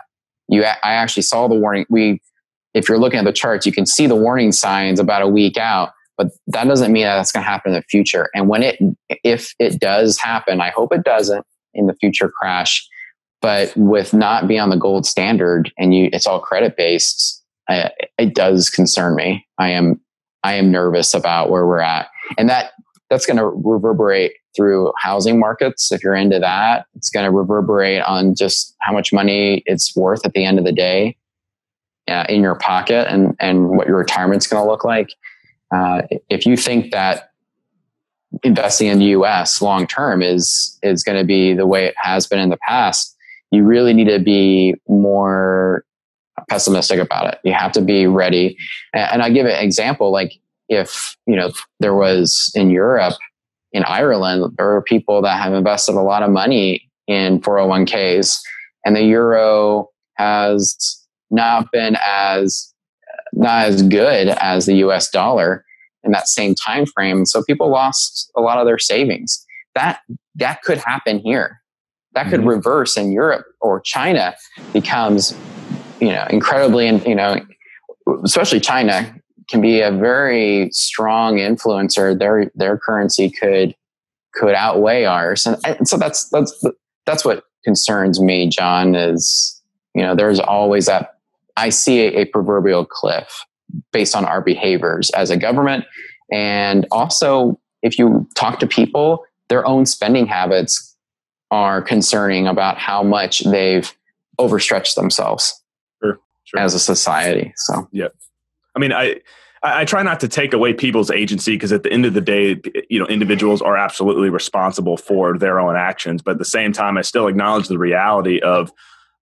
You, I actually saw the warning. We, if you're looking at the charts, you can see the warning signs about a week out, but that doesn't mean that that's going to happen in the future. And when it, if it does happen, I hope it doesn't in the future crash. But with not being on the gold standard and you, it's all credit based, uh, it does concern me. I am I am nervous about where we're at. And that that's going to reverberate through housing markets. If you're into that, it's going to reverberate on just how much money it's worth at the end of the day uh, in your pocket and, and what your retirement's going to look like. Uh, if you think that investing in the U.S. long term is is going to be the way it has been in the past, you really need to be more pessimistic about it. You have to be ready. And I give an example like if, you know, there was in Europe, in Ireland, there are people that have invested a lot of money in 401ks and the euro has not been as not as good as the US dollar in that same time frame. So people lost a lot of their savings. That that could happen here. That could mm-hmm. reverse in Europe or China becomes you know, incredibly, and you know, especially China can be a very strong influencer. Their their currency could could outweigh ours, and, and so that's that's that's what concerns me, John. Is you know, there's always that. I see a, a proverbial cliff based on our behaviors as a government, and also if you talk to people, their own spending habits are concerning about how much they've overstretched themselves sure. as a society. So yeah, I mean, I I try not to take away people's agency because at the end of the day, you know, individuals are absolutely responsible for their own actions. But at the same time, I still acknowledge the reality of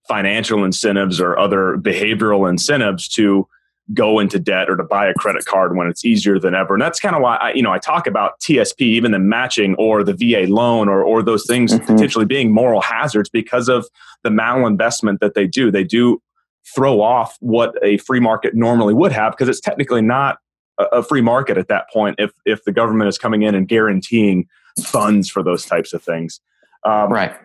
financial incentives or other behavioral incentives to go into debt or to buy a credit card when it's easier than ever. And that's kind of why I, you know, I talk about TSP, even the matching or the VA loan or, or those things mm-hmm. potentially being moral hazards because of the malinvestment that they do. They do throw off what a free market normally would have because it's technically not a, free market at that point if, if the government is coming in and guaranteeing funds for those types of things. Um, right.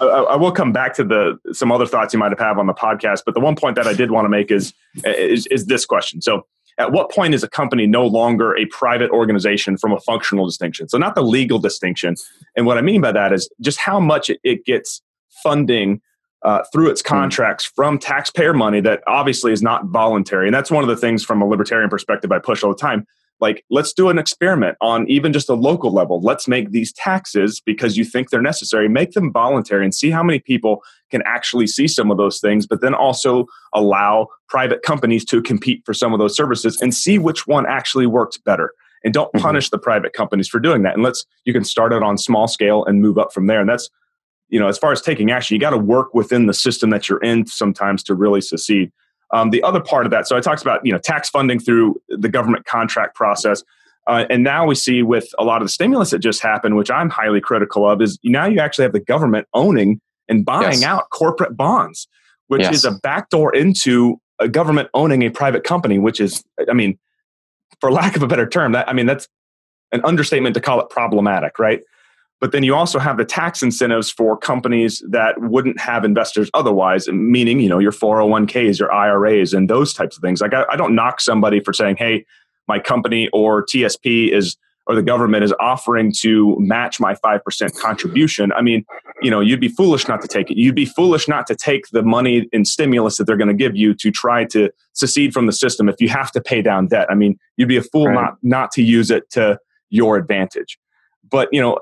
I, I, will come back to the some other thoughts you might have had on the podcast, but the one point that I did want to make is, is is this question. So, at what point is a company no longer a private organization from a functional distinction? So, not the legal distinction. And what I mean by that is just how much it, it gets funding uh, through its hmm. contracts from taxpayer money that obviously is not voluntary. And that's one of the things from a libertarian perspective I push all the time like let's do an experiment on even just a local level let's make these taxes because you think they're necessary make them voluntary and see how many people can actually see some of those things but then also allow private companies to compete for some of those services and see which one actually works better and don't mm-hmm. punish the private companies for doing that and let's you can start it on small scale and move up from there and that's you know as far as taking action you got to work within the system that you're in sometimes to really succeed um, the other part of that, so I talked about you know tax funding through the government contract process, uh, and now we see with a lot of the stimulus that just happened, which I'm highly critical of, is now you actually have the government owning and buying yes. out corporate bonds, which yes. is a backdoor into a government owning a private company, which is, I mean, for lack of a better term, that I mean that's an understatement to call it problematic, right? But then you also have the tax incentives for companies that wouldn't have investors otherwise, meaning, you know, your 401ks, your IRAs, and those types of things. Like, I, I don't knock somebody for saying, hey, my company or TSP is, or the government is offering to match my 5% contribution. I mean, you know, you'd be foolish not to take it. You'd be foolish not to take the money in stimulus that they're going to give you to try to secede from the system if you have to pay down debt. I mean, you'd be a fool right. not, not to use it to your advantage. But, you know,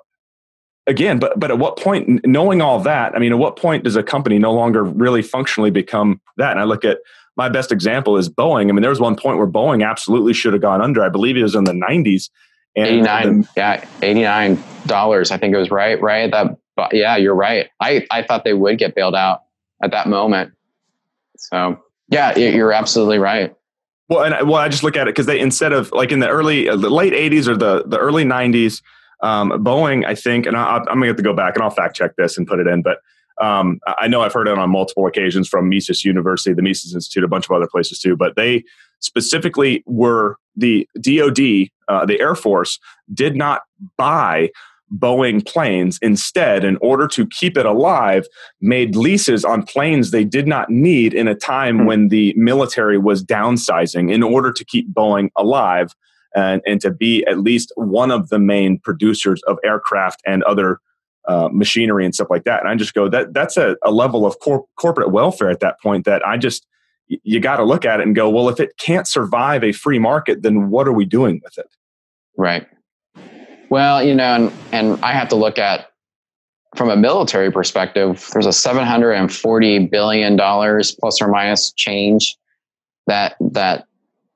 again, but but at what point, knowing all that, I mean, at what point does a company no longer really functionally become that? And I look at my best example is Boeing. I mean, there was one point where Boeing absolutely should have gone under. I believe it was in the '90s. And 89, the, yeah, eighty-nine dollars. I think it was right, right. That, but yeah, you're right. I I thought they would get bailed out at that moment. So yeah, you're absolutely right. Well, and well, I just look at it because they instead of like in the early, uh, the late '80s or the the early '90s, um, Boeing, I think, and I, am going to have to go back and I'll fact check this and put it in, but um, I know I've heard it on multiple occasions from Mises University, the Mises Institute, a bunch of other places too, but they specifically were the DoD, uh, the Air Force, did not buy Boeing planes. Instead, in order to keep it alive, made leases on planes they did not need in a time mm-hmm. when the military was downsizing in order to keep Boeing alive and, and to be at least one of the main producers of aircraft and other uh, machinery and stuff like that. And I just go, that that's a, a level of cor- corporate welfare at that point that I just, you got to look at it and go, well, if it can't survive a free market, then what are we doing with it? Right. Well, you know, and, and I have to look at from a military perspective, there's a $740 billion plus or minus change that, that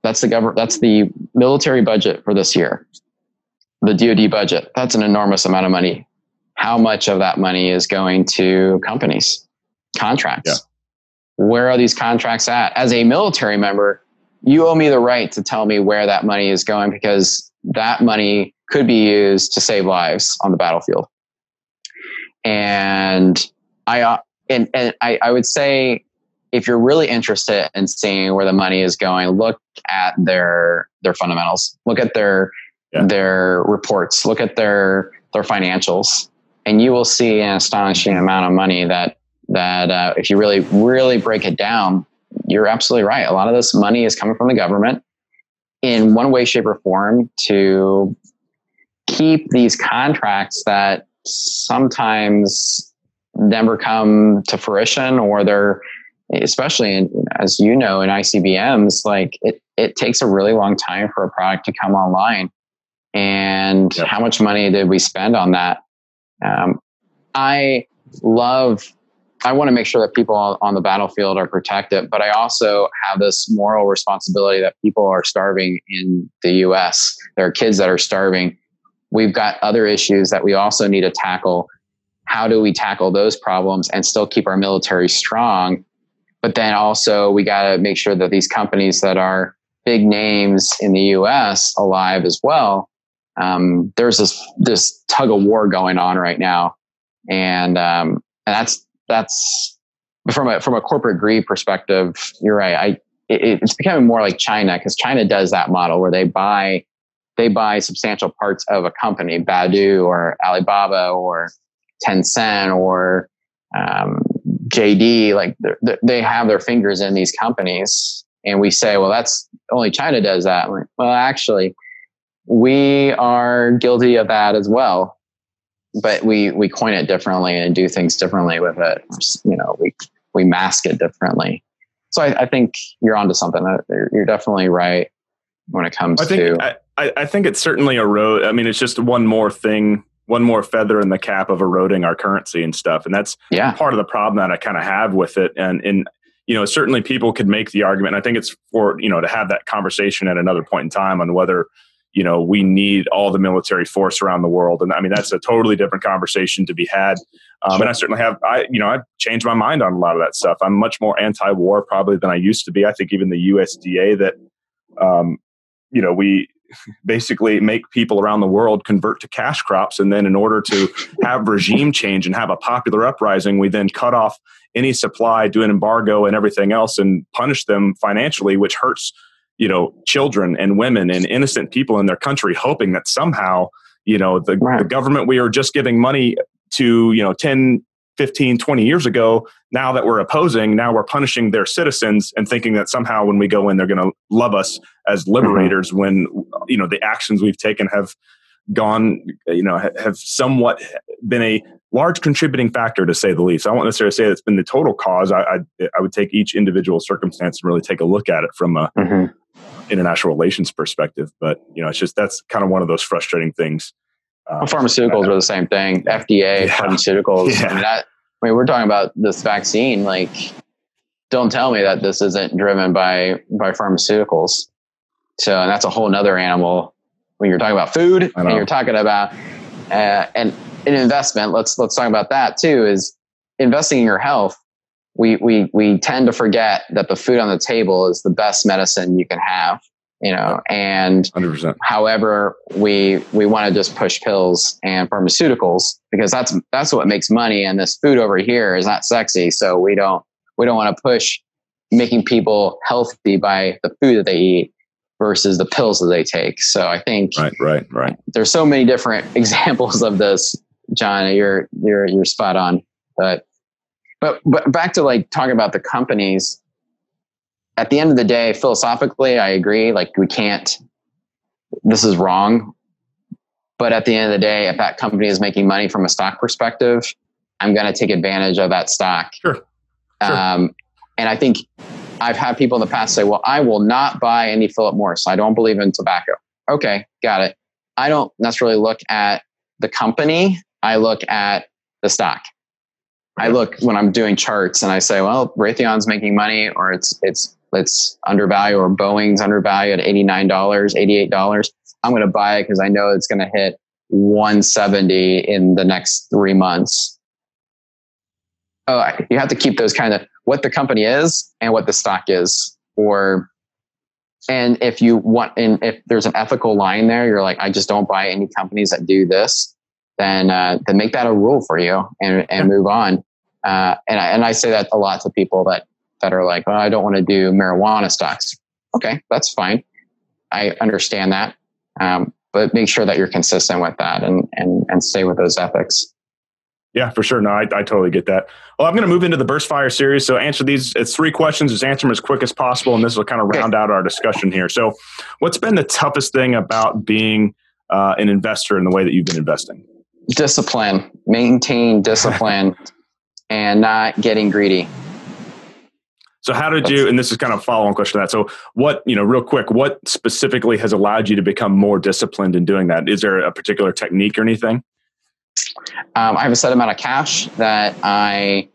that's the government. That's the military budget for this year. The DoD budget. That's an enormous amount of money. How much of that money is going to companies, contracts? Yeah. Where are these contracts at? As a military member, you owe me the right to tell me where that money is going because that money could be used to save lives on the battlefield. And I uh, and, and I, I would say if you're really interested in seeing where the money is going, look at their their fundamentals. Look at their yeah. their reports. Look at their their financials, and you will see an astonishing amount of money that that uh, if you really really break it down, you're absolutely right. A lot of this money is coming from the government in one way, shape, or form to keep these contracts that sometimes never come to fruition or they're especially in, as you know in ICBMs, like it, it takes a really long time for a product to come online. And yep. how much money did we spend on that? Um, I love, I want to make sure that people on the battlefield are protected, but I also have this moral responsibility that people are starving in the US. There are kids that are starving. We've got other issues that we also need to tackle. How do we tackle those problems and still keep our military strong but then also we got to make sure that these companies that are big names in the U.S. alive as well. Um, there's this this tug of war going on right now, and um, and that's that's from a from a corporate greed perspective. You're right. I it, it's becoming more like China because China does that model where they buy they buy substantial parts of a company, Baidu or Alibaba or Tencent or um, JD. Like they have their fingers in these companies, and we say, well, that's only China does that. Like, well, actually, we are guilty of that as well, but we we coin it differently and do things differently with it. You know, we we mask it differently so I, I, think you're onto something. You're definitely right when it comes I think, to. I, I think it's certainly a road. I mean, it's just one more thing, one more feather in the cap of eroding our currency and stuff, and that's yeah. part of the problem that I kind of have with it. And and you know, certainly people could make the argument. I think it's for you know to have that conversation at another point in time on whether you know we need all the military force around the world and i mean that's a totally different conversation to be had um, sure. and i certainly have i you know i've changed my mind on a lot of that stuff i'm much more anti-war probably than i used to be i think even the usda that um, you know we basically make people around the world convert to cash crops and then in order to have regime change and have a popular uprising we then cut off any supply do an embargo and everything else and punish them financially which hurts you know children and women and innocent people in their country hoping that somehow you know the, right. the government we are just giving money to you know 10 15 20 years ago now that we're opposing now we're punishing their citizens and thinking that somehow when we go in they're going to love us as mm-hmm. liberators mm-hmm. when you know the actions we've taken have gone you know have somewhat been a large contributing factor to say the least. I won't necessarily say it's been the total cause. I, I, I would take each individual circumstance and really take a look at it from a mm-hmm. international relations perspective. But you know, it's just that's kind of one of those frustrating things. Um, pharmaceuticals are the same thing. FDA, yeah. pharmaceuticals. Yeah. I mean, that, I mean, we're talking about this vaccine. Like, don't tell me that this isn't driven by by pharmaceuticals. So, and that's a whole nother animal. When you're talking about food, and you're talking about uh, and an investment, let's let's talk about that too, is investing in your health. We we we tend to forget that the food on the table is the best medicine you can have, you know, and 100%. however, we we want to just push pills and pharmaceuticals because that's that's what makes money and this food over here is not sexy, so we don't we don't want to push making people healthy by the food that they eat versus the pills that they take. So I think right, right, right. There's so many different examples of this John, you're you're you're spot on. But but but back to like talking about the companies. At the end of the day, philosophically, I agree. Like we can't. This is wrong. But at the end of the day, if that company is making money from a stock perspective, I'm going to take advantage of that stock. Sure. sure. Um, and I think I've had people in the past say, well, I will not buy any Philip Morris. I don't believe in tobacco. Okay, got it. I don't necessarily look at the company. I look at the stock. I look when I'm doing charts and I say, well, Raytheon's making money or it's it's it's undervalued or Boeing's undervalued at $89, $88. I'm going to buy it because I know it's going to hit 170 in the next three months. Oh, you have to keep those kind of what the company is and what the stock is. Or, and if you want, and if there's an ethical line there, you're like, I just don't buy any companies that do this then uh, then make that a rule for you and and move on. Uh, and I, and I say that a lot to people that that are like, oh, I don't want to do marijuana stocks. Okay, that's fine. I understand that, um, but make sure that you're consistent with that and and and stay with those ethics. Yeah, for sure. No, I, I totally get that. Well, I'm going to move into the burst fire series. So answer these. It's three questions. Just answer them as quick as possible, and this will kind of round out our discussion here. So, what's been the toughest thing about being uh, an investor in the way that you've been investing? discipline, maintain discipline, and not getting greedy. So how did you, and this is kind of a follow-on question to that. So what, you know, real quick, what specifically has allowed you to become more disciplined in doing that? Is there a particular technique or anything? Um, I have a set amount of cash that I,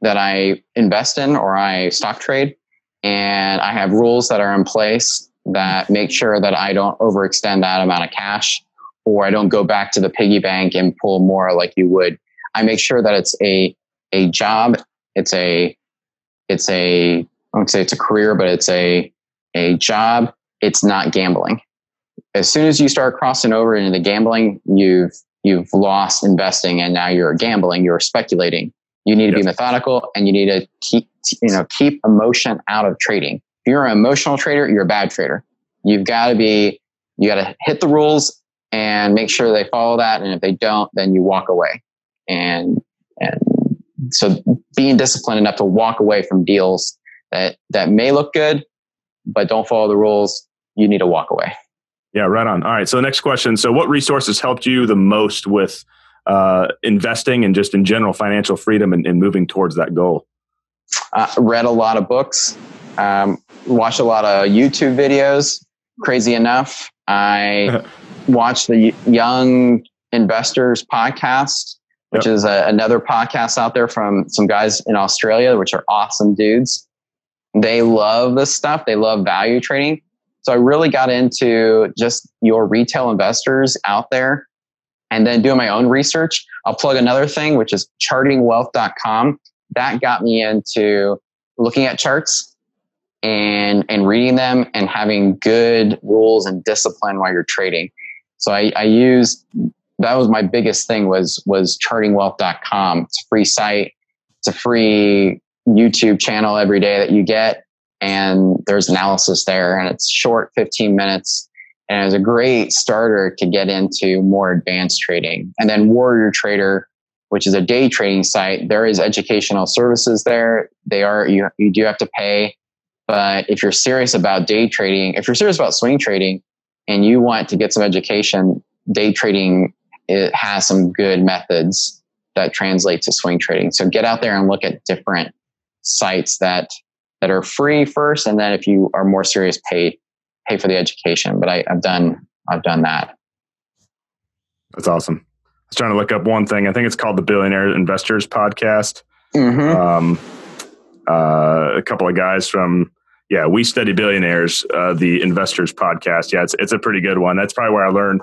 that I invest in or I stock trade. And I have rules that are in place that make sure that I don't overextend that amount of cash or I don't go back to the piggy bank and pull more like you would. I make sure that it's a a job. It's a it's a I won't say it's a career, but it's a a job it's not gambling. As soon as you start crossing over into gambling, you've you've lost investing and now you're gambling, you're speculating. You need to be methodical and you need to keep you know keep emotion out of trading. If you're an emotional trader, you're a bad trader. You've got to be you got to hit the rules and make sure they follow that and if they don't then you walk away. And and so being disciplined enough to walk away from deals that that may look good but don't follow the rules, you need to walk away. Yeah, right on. All right. So the next question. So what resources helped you the most with uh, investing and just in general financial freedom and, and moving towards that goal? Uh, read a lot of books, um, watched a lot of YouTube videos. Crazy enough, I watched the Young Investors podcast, which yep. is a, another podcast out there from some guys in Australia, which are awesome dudes. They love this stuff. They love value trading. So I really got into just your retail investors out there and then doing my own research. I'll plug another thing, which is chartingwealth.com. That got me into looking at charts and, and reading them and having good rules and discipline while you're trading. So I, I used, that was my biggest thing was, was chartingwealth.com. It's a free site. It's a free YouTube channel every day that you get. And there's analysis there and it's short 15 minutes and it was a great starter to get into more advanced trading. And then Warrior Trader, which is a day trading site, there is educational services there. They are you you do have to pay, but if you're serious about day trading, if you're serious about swing trading, and you want to get some education, day trading it has some good methods that translate to swing trading. So get out there and look at different sites that that are free first, and then if you are more serious, pay pay for the education. But I, I've done I've done that. That's awesome. I was trying to look up one thing. I think it's called the Billionaire Investors Podcast. Mm-hmm. Um, uh, a couple of guys from yeah, we study billionaires. Uh, the Investors Podcast. Yeah, it's it's a pretty good one. That's probably where I learned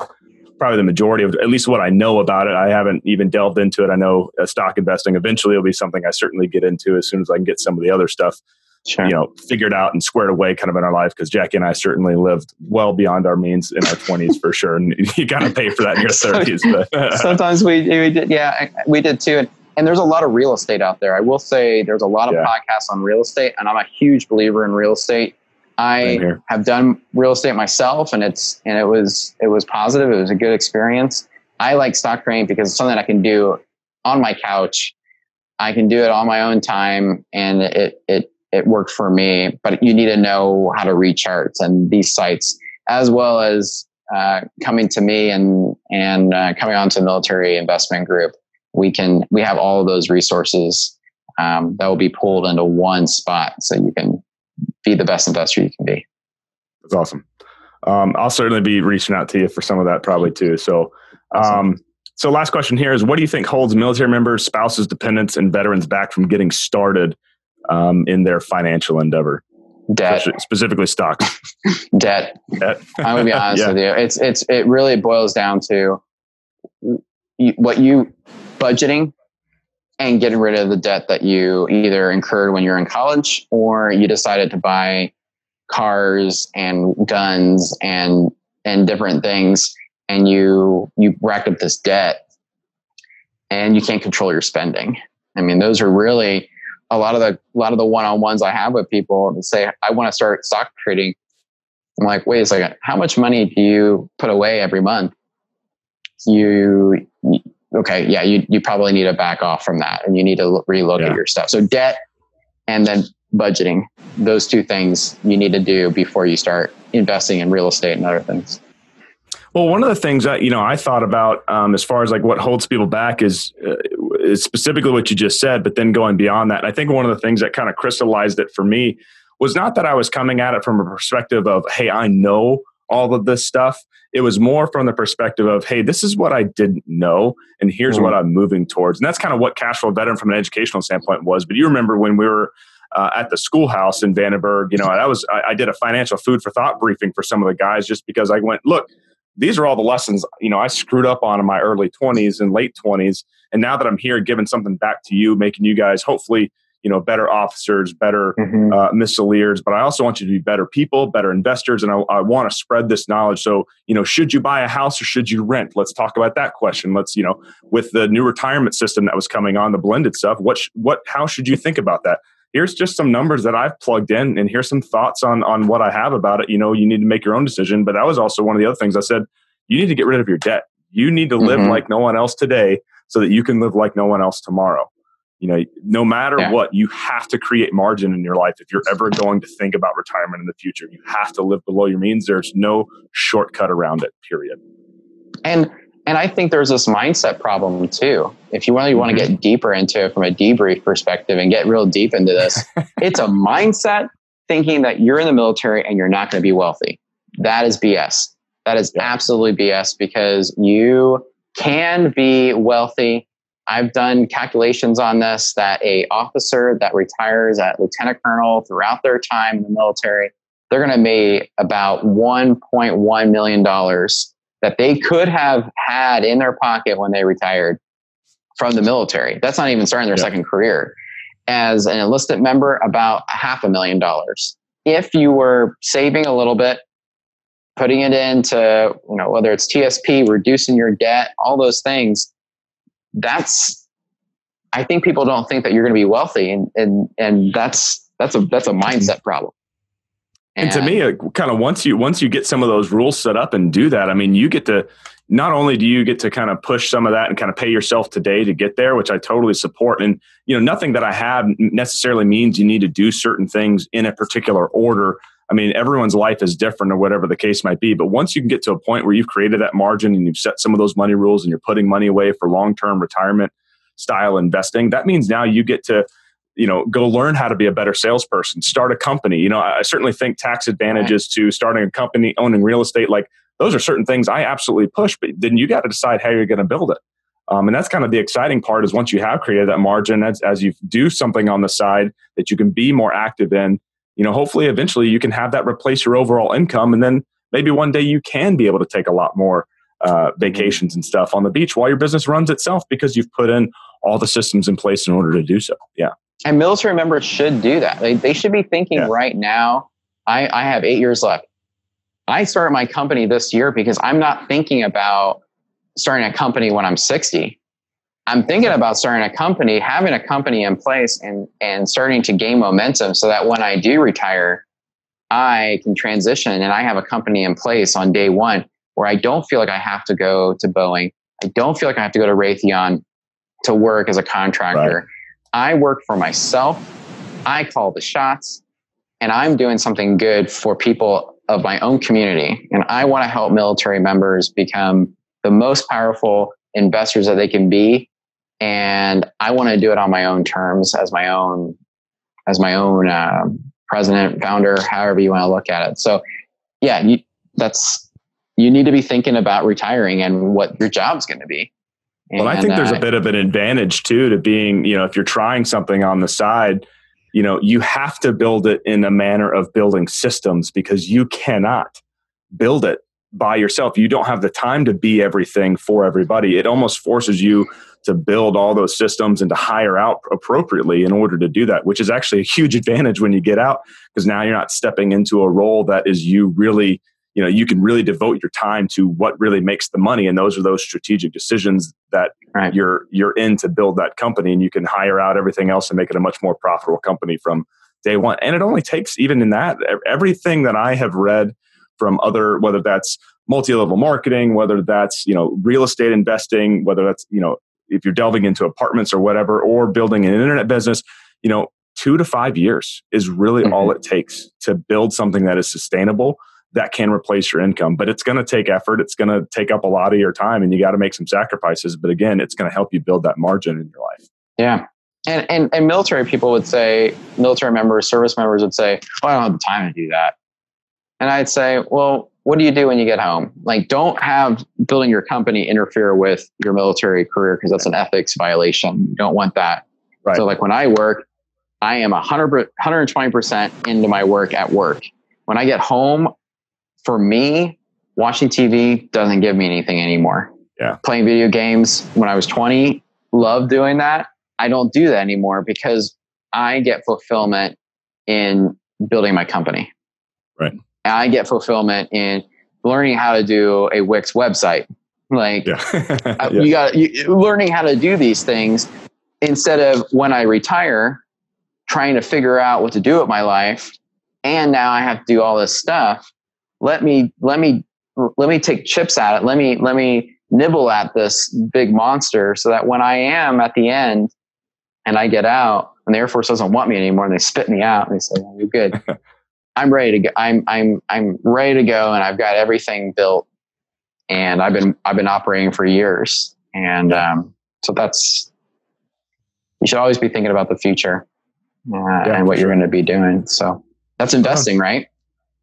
probably the majority of at least what I know about it. I haven't even delved into it. I know uh, stock investing eventually will be something I certainly get into as soon as I can get some of the other stuff sure. you know, figured out and squared away kind of in our life because Jackie and I certainly lived well beyond our means in our 20s for sure. And you got to pay for that in your 30s. But sometimes we, we did, yeah, we did too. And, and there's a lot of real estate out there. I will say there's a lot of yeah. podcasts on real estate, and I'm a huge believer in real estate. I have done real estate myself, and it's and it was it was positive. It was a good experience. I like stock trading because it's something I can do on my couch. I can do it on my own time, and it it it worked for me. But you need to know how to read charts and these sites, as well as uh, coming to me and and uh, coming onto the military investment group. We can we have all of those resources um, that will be pulled into one spot, so you can be the best investor you can be. That's awesome. Um, I'll certainly be reaching out to you for some of that probably too. So. Um, so last question here is what do you think holds military members, spouses, dependents, and veterans back from getting started um, in their financial endeavor? Debt, specifically stocks. Debt. Debt. I'm gonna be honest yeah. with you. It's it's it really boils down to what you budgeting and getting rid of the debt that you either incurred when you're in college or you decided to buy cars and guns and and different things and you you racked up this debt and you can't control your spending. I mean, those are really a lot of the a lot of the one-on-ones I have with people that say I want to start stock trading. I'm like, wait a second, how much money do you put away every month? You, okay, yeah, you you probably need to back off from that, and you need to relook yeah. at your stuff. So debt, and then budgeting. Those two things you need to do before you start investing in real estate and other things. Well, one of the things that you know I thought about um, as far as like what holds people back is uh, is specifically what you just said, but then going beyond that, I think one of the things that kind of crystallized it for me was not that I was coming at it from a perspective of, hey, I know all of this stuff. It was more from the perspective of, hey, this is what I didn't know, and here's mm-hmm. what I'm moving towards. And that's kind of what Cash Flow Veteran from an educational standpoint was. But you remember when we were uh, at the schoolhouse in Vandenberg, you know, that was I, I did a financial food for thought briefing for some of the guys just because I went, look, these are all the lessons you know I screwed up on in my early 20s and late 20s, and now that I'm here, giving something back to you, making you guys hopefully you know better officers better mm-hmm. uh, missileers but i also want you to be better people better investors and i, I want to spread this knowledge so you know should you buy a house or should you rent let's talk about that question let's you know with the new retirement system that was coming on the blended stuff what sh- what how should you think about that here's just some numbers that I've plugged in and here's some thoughts on on what I have about it. You know, you need to make your own decision. But that was also one of the other things I said, you need to get rid of your debt. You need to live mm-hmm. like no one else today so that you can live like no one else tomorrow. You know, no matter yeah. what, you have to create margin in your life if you're ever going to think about retirement in the future. You have to live below your means. There's no shortcut around it, period. And and I think there's this mindset problem too. If you really want to mm-hmm. get deeper into it from a debrief perspective and get real deep into this, it's a mindset thinking that you're in the military and you're not going to be wealthy. That is BS. That is absolutely BS because you can be wealthy. I've done calculations on this that a officer that retires at lieutenant colonel throughout their time in the military, they're going to make about 1.1 million dollars that they could have had in their pocket when they retired from the military. That's not even starting their yeah. second career. As an enlisted member, about half a million dollars. If you were saving a little bit, putting it into, you know, whether it's TSP, reducing your debt, all those things, that's I think people don't think that you're going to be wealthy and and and that's that's a that's a mindset problem. And, and to me, kind of once you once you get some of those rules set up and do that, I mean, you get to not only do you get to kind of push some of that and kind of pay yourself today to get there, which I totally support. And you know, nothing that I have necessarily means you need to do certain things in a particular order. I mean, everyone's life is different or whatever the case might be. But once you can get to a point where you've created that margin and you've set some of those money rules and you're putting money away for long term retirement style investing, that means now you get to you know go learn how to be a better salesperson start a company you know i certainly think tax advantages to starting a company owning real estate like those are certain things i absolutely push but then you got to decide how you're going to build it um, and that's kind of the exciting part is once you have created that margin as, as you do something on the side that you can be more active in you know hopefully eventually you can have that replace your overall income and then maybe one day you can be able to take a lot more uh, vacations and stuff on the beach while your business runs itself because you've put in all the systems in place in order to do so yeah and military members should do that. They, they should be thinking yeah. right now, I, I have eight years left. I started my company this year because I'm not thinking about starting a company when I'm 60. I'm thinking about starting a company, having a company in place and, and starting to gain momentum so that when I do retire, I can transition and I have a company in place on day one where I don't feel like I have to go to Boeing. I don't feel like I have to go to Raytheon to work as a contractor. Right. I work for myself. I call the shots and I'm doing something good for people of my own community. And I want to help military members become the most powerful investors that they can be. And I want to do it on my own terms as my own, as my own uh, president, founder, however you want to look at it. So yeah, you, that's, you need to be thinking about retiring and what your job's going to be. Well, I think there's uh, a bit of an advantage too to being, you know, if you're trying something on the side, you know, you have to build it in a manner of building systems because you cannot build it by yourself. You don't have the time to be everything for everybody. It almost forces you to build all those systems and to hire out appropriately in order to do that, which is actually a huge advantage when you get out because now you're not stepping into a role that is you really you know you can really devote your time to what really makes the money and those are those strategic decisions that right. you're you're in to build that company and you can hire out everything else and make it a much more profitable company from day one and it only takes even in that everything that i have read from other whether that's multi-level marketing whether that's you know real estate investing whether that's you know if you're delving into apartments or whatever or building an internet business you know two to five years is really mm-hmm. all it takes to build something that is sustainable that can replace your income. But it's going to take effort. It's going to take up a lot of your time and you got to make some sacrifices. But again, it's going to help you build that margin in your life. Yeah. And, and, and military people would say, military members, service members would say, well, I don't have the time to do that. And I'd say, well, what do you do when you get home? Like, don't have building your company interfere with your military career because that's an ethics violation. You don't want that. Right. So, like, when I work, I am 100, 120% into my work at work. When I get home, for me, watching TV doesn't give me anything anymore. Yeah. Playing video games when I was 20, loved doing that. I don't do that anymore because I get fulfillment in building my company. Right. I get fulfillment in learning how to do a Wix website. Like Yeah. Yeah. you got you, learning how to do these things instead of when I retire, trying to figure out what to do with my life, and now I have to do all this stuff. Let me let me let me take chips at it. Let me let me nibble at this big monster so that when I am at the end and I get out and the Air Force doesn't want me anymore and they spit me out and they say, well, "You're good." I'm ready to go. I'm I'm I'm ready to go, and I've got everything built, and I've been I've been operating for years, and um, so that's you should always be thinking about the future uh, Yeah, and what you're going to be doing. So that's investing, right?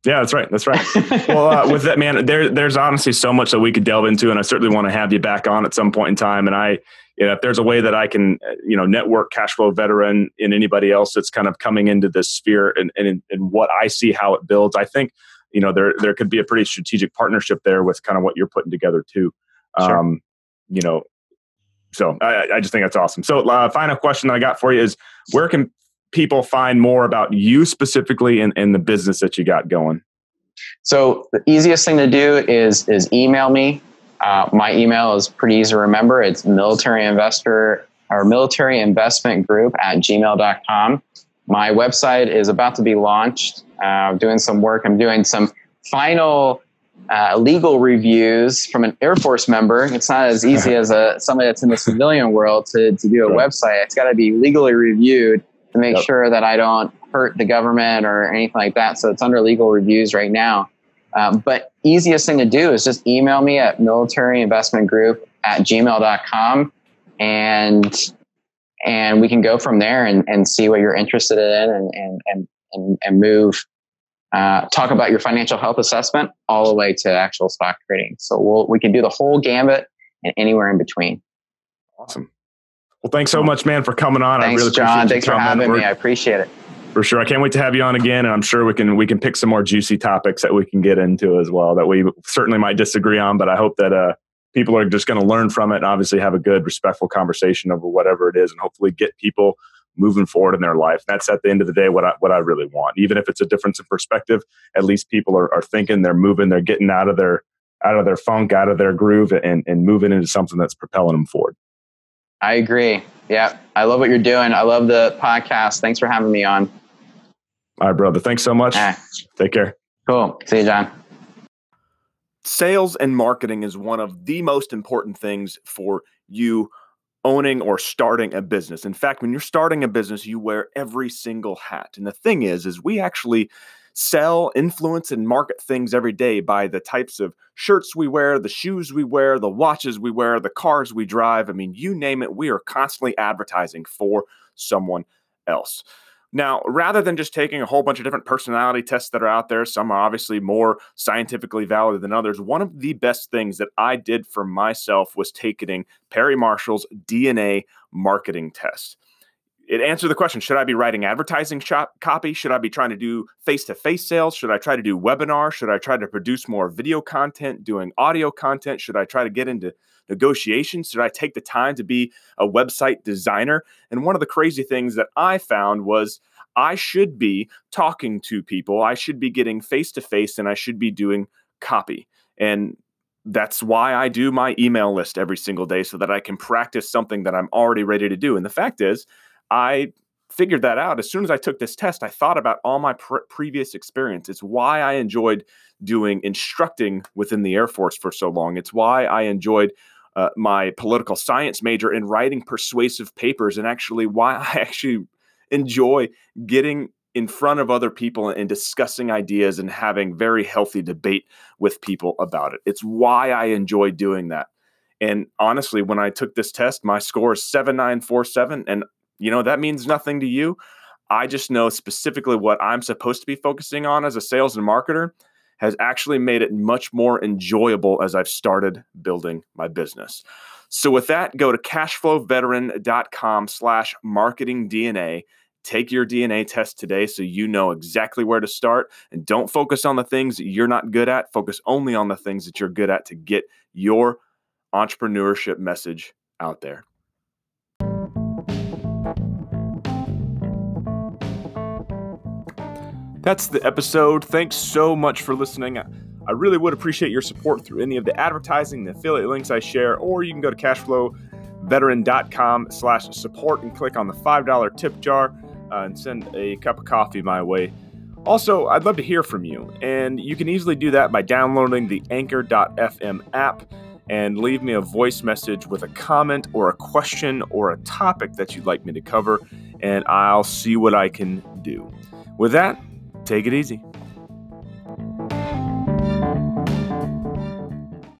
Yeah, that's right. That's right. well, uh, with that, man, there, there's honestly so much that we could delve into, and I certainly want to have you back on at some point in time. And I, you know, if there's a way that I can, uh, you know, network cash flow veteran and anybody else that's kind of coming into this sphere and, and, and what I see how it builds, I think, you know, there, there could be a pretty strategic partnership there with kind of what you're putting together too. Sure. Um, you know, so I, I just think that's awesome. So, uh, final question that I got for you is where can people find more about you specifically and, and the business that you got going? So the easiest thing to do is is email me. Uh, my email is pretty easy to remember. It's military investor or military investment group at gmail.com. My website is about to be launched. Uh, I'm doing some work. I'm doing some final uh, legal reviews from an Air Force member. It's not as easy as a somebody that's in the civilian world to, to do a Right. website. It's got to be legally reviewed to make Yep. sure that I don't hurt the government or anything like that. So it's under legal reviews right now. Um, but easiest thing to do is just email me at militaryinvestmentgroup at gmail.com and and we can go from there and, and see what you're interested in and and and, and, and move uh, talk about your financial health assessment all the way to actual stock trading. So we'll, we can do the whole gambit and anywhere in between. Awesome. Well, thanks so much, man, for coming on. I Thanks, really appreciate John. Thanks for having We're- me. I appreciate it. For sure. I can't wait to have you on again, and I'm sure we can we can pick some more juicy topics that we can get into as well that we certainly might disagree on, but I hope that uh, people are just going to learn from it and obviously have a good, respectful conversation over whatever it is, and hopefully get people moving forward in their life. That's at the end of the day what I what I really want. Even if it's a difference in perspective, at least people are, are thinking, they're moving, they're getting out of their out of their funk, out of their groove, and and moving into something that's propelling them forward. I agree. Yeah. I love what you're doing. I love the podcast. Thanks for having me on. All right, brother. Thanks so much. Ah, Take care. cool. See you, John. sales and marketing is one of the most important things for you owning or starting a business. In fact, when you're starting a business, you wear every single hat. And the thing is is we actually sell, influence and market things every day by the types of shirts we wear, the shoes we wear, the watches we wear, the cars we drive. I mean, you name it, we are constantly advertising for someone else. Now, rather than just taking a whole bunch of different personality tests that are out there, some are obviously more scientifically valid than others. One of the best things that I did for myself was taking Perry Marshall's DNA marketing test. It answered the question Should I be writing advertising shop copy? Should I be trying to do face to face sales? Should I try to do webinar? Should I try to produce more video content, doing audio content? Should I try to get into negotiations? Should I take the time to be a website designer? And one of the crazy things that I found was I should be talking to people, I should be getting face to face, and I should be doing copy. And that's why I do my email list every single day so that I can practice something that I'm already ready to do. And the fact is, I figured that out as soon as I took this test. I thought about all my pre- previous experience. It's why I enjoyed doing instructing within the Air Force for so long. It's why I enjoyed uh, my political science major in writing persuasive papers, and actually why I actually enjoy getting in front of other people and discussing ideas and having very healthy debate with people about it. It's why I enjoy doing that. And honestly, when I took this test, my score is 7947. And, you know, that means nothing to you. I just know specifically what I'm supposed to be focusing on as a sales and marketer has actually made it much more enjoyable as I've started building my business. So with that, go to cashflowveteran.com slash marketing DNA. Take your DNA test today so you know exactly where to start. And don't focus on the things you're not good at. Focus only on the things that you're good at to get your entrepreneurship message out there. That's the episode. Thanks so much for listening. I really would appreciate your support through any of the advertising, the affiliate links I share, or you can go to cashflowveteran.com slash support and click on the $5 tip jar uh, and send a cup of coffee my way. Also, I'd love to hear from you, and you can easily do that by downloading the Anchor.fm app and leave me a voice message with a comment or a question or a topic that you'd like me to cover, and I'll see what I can do. With that, Take it easy.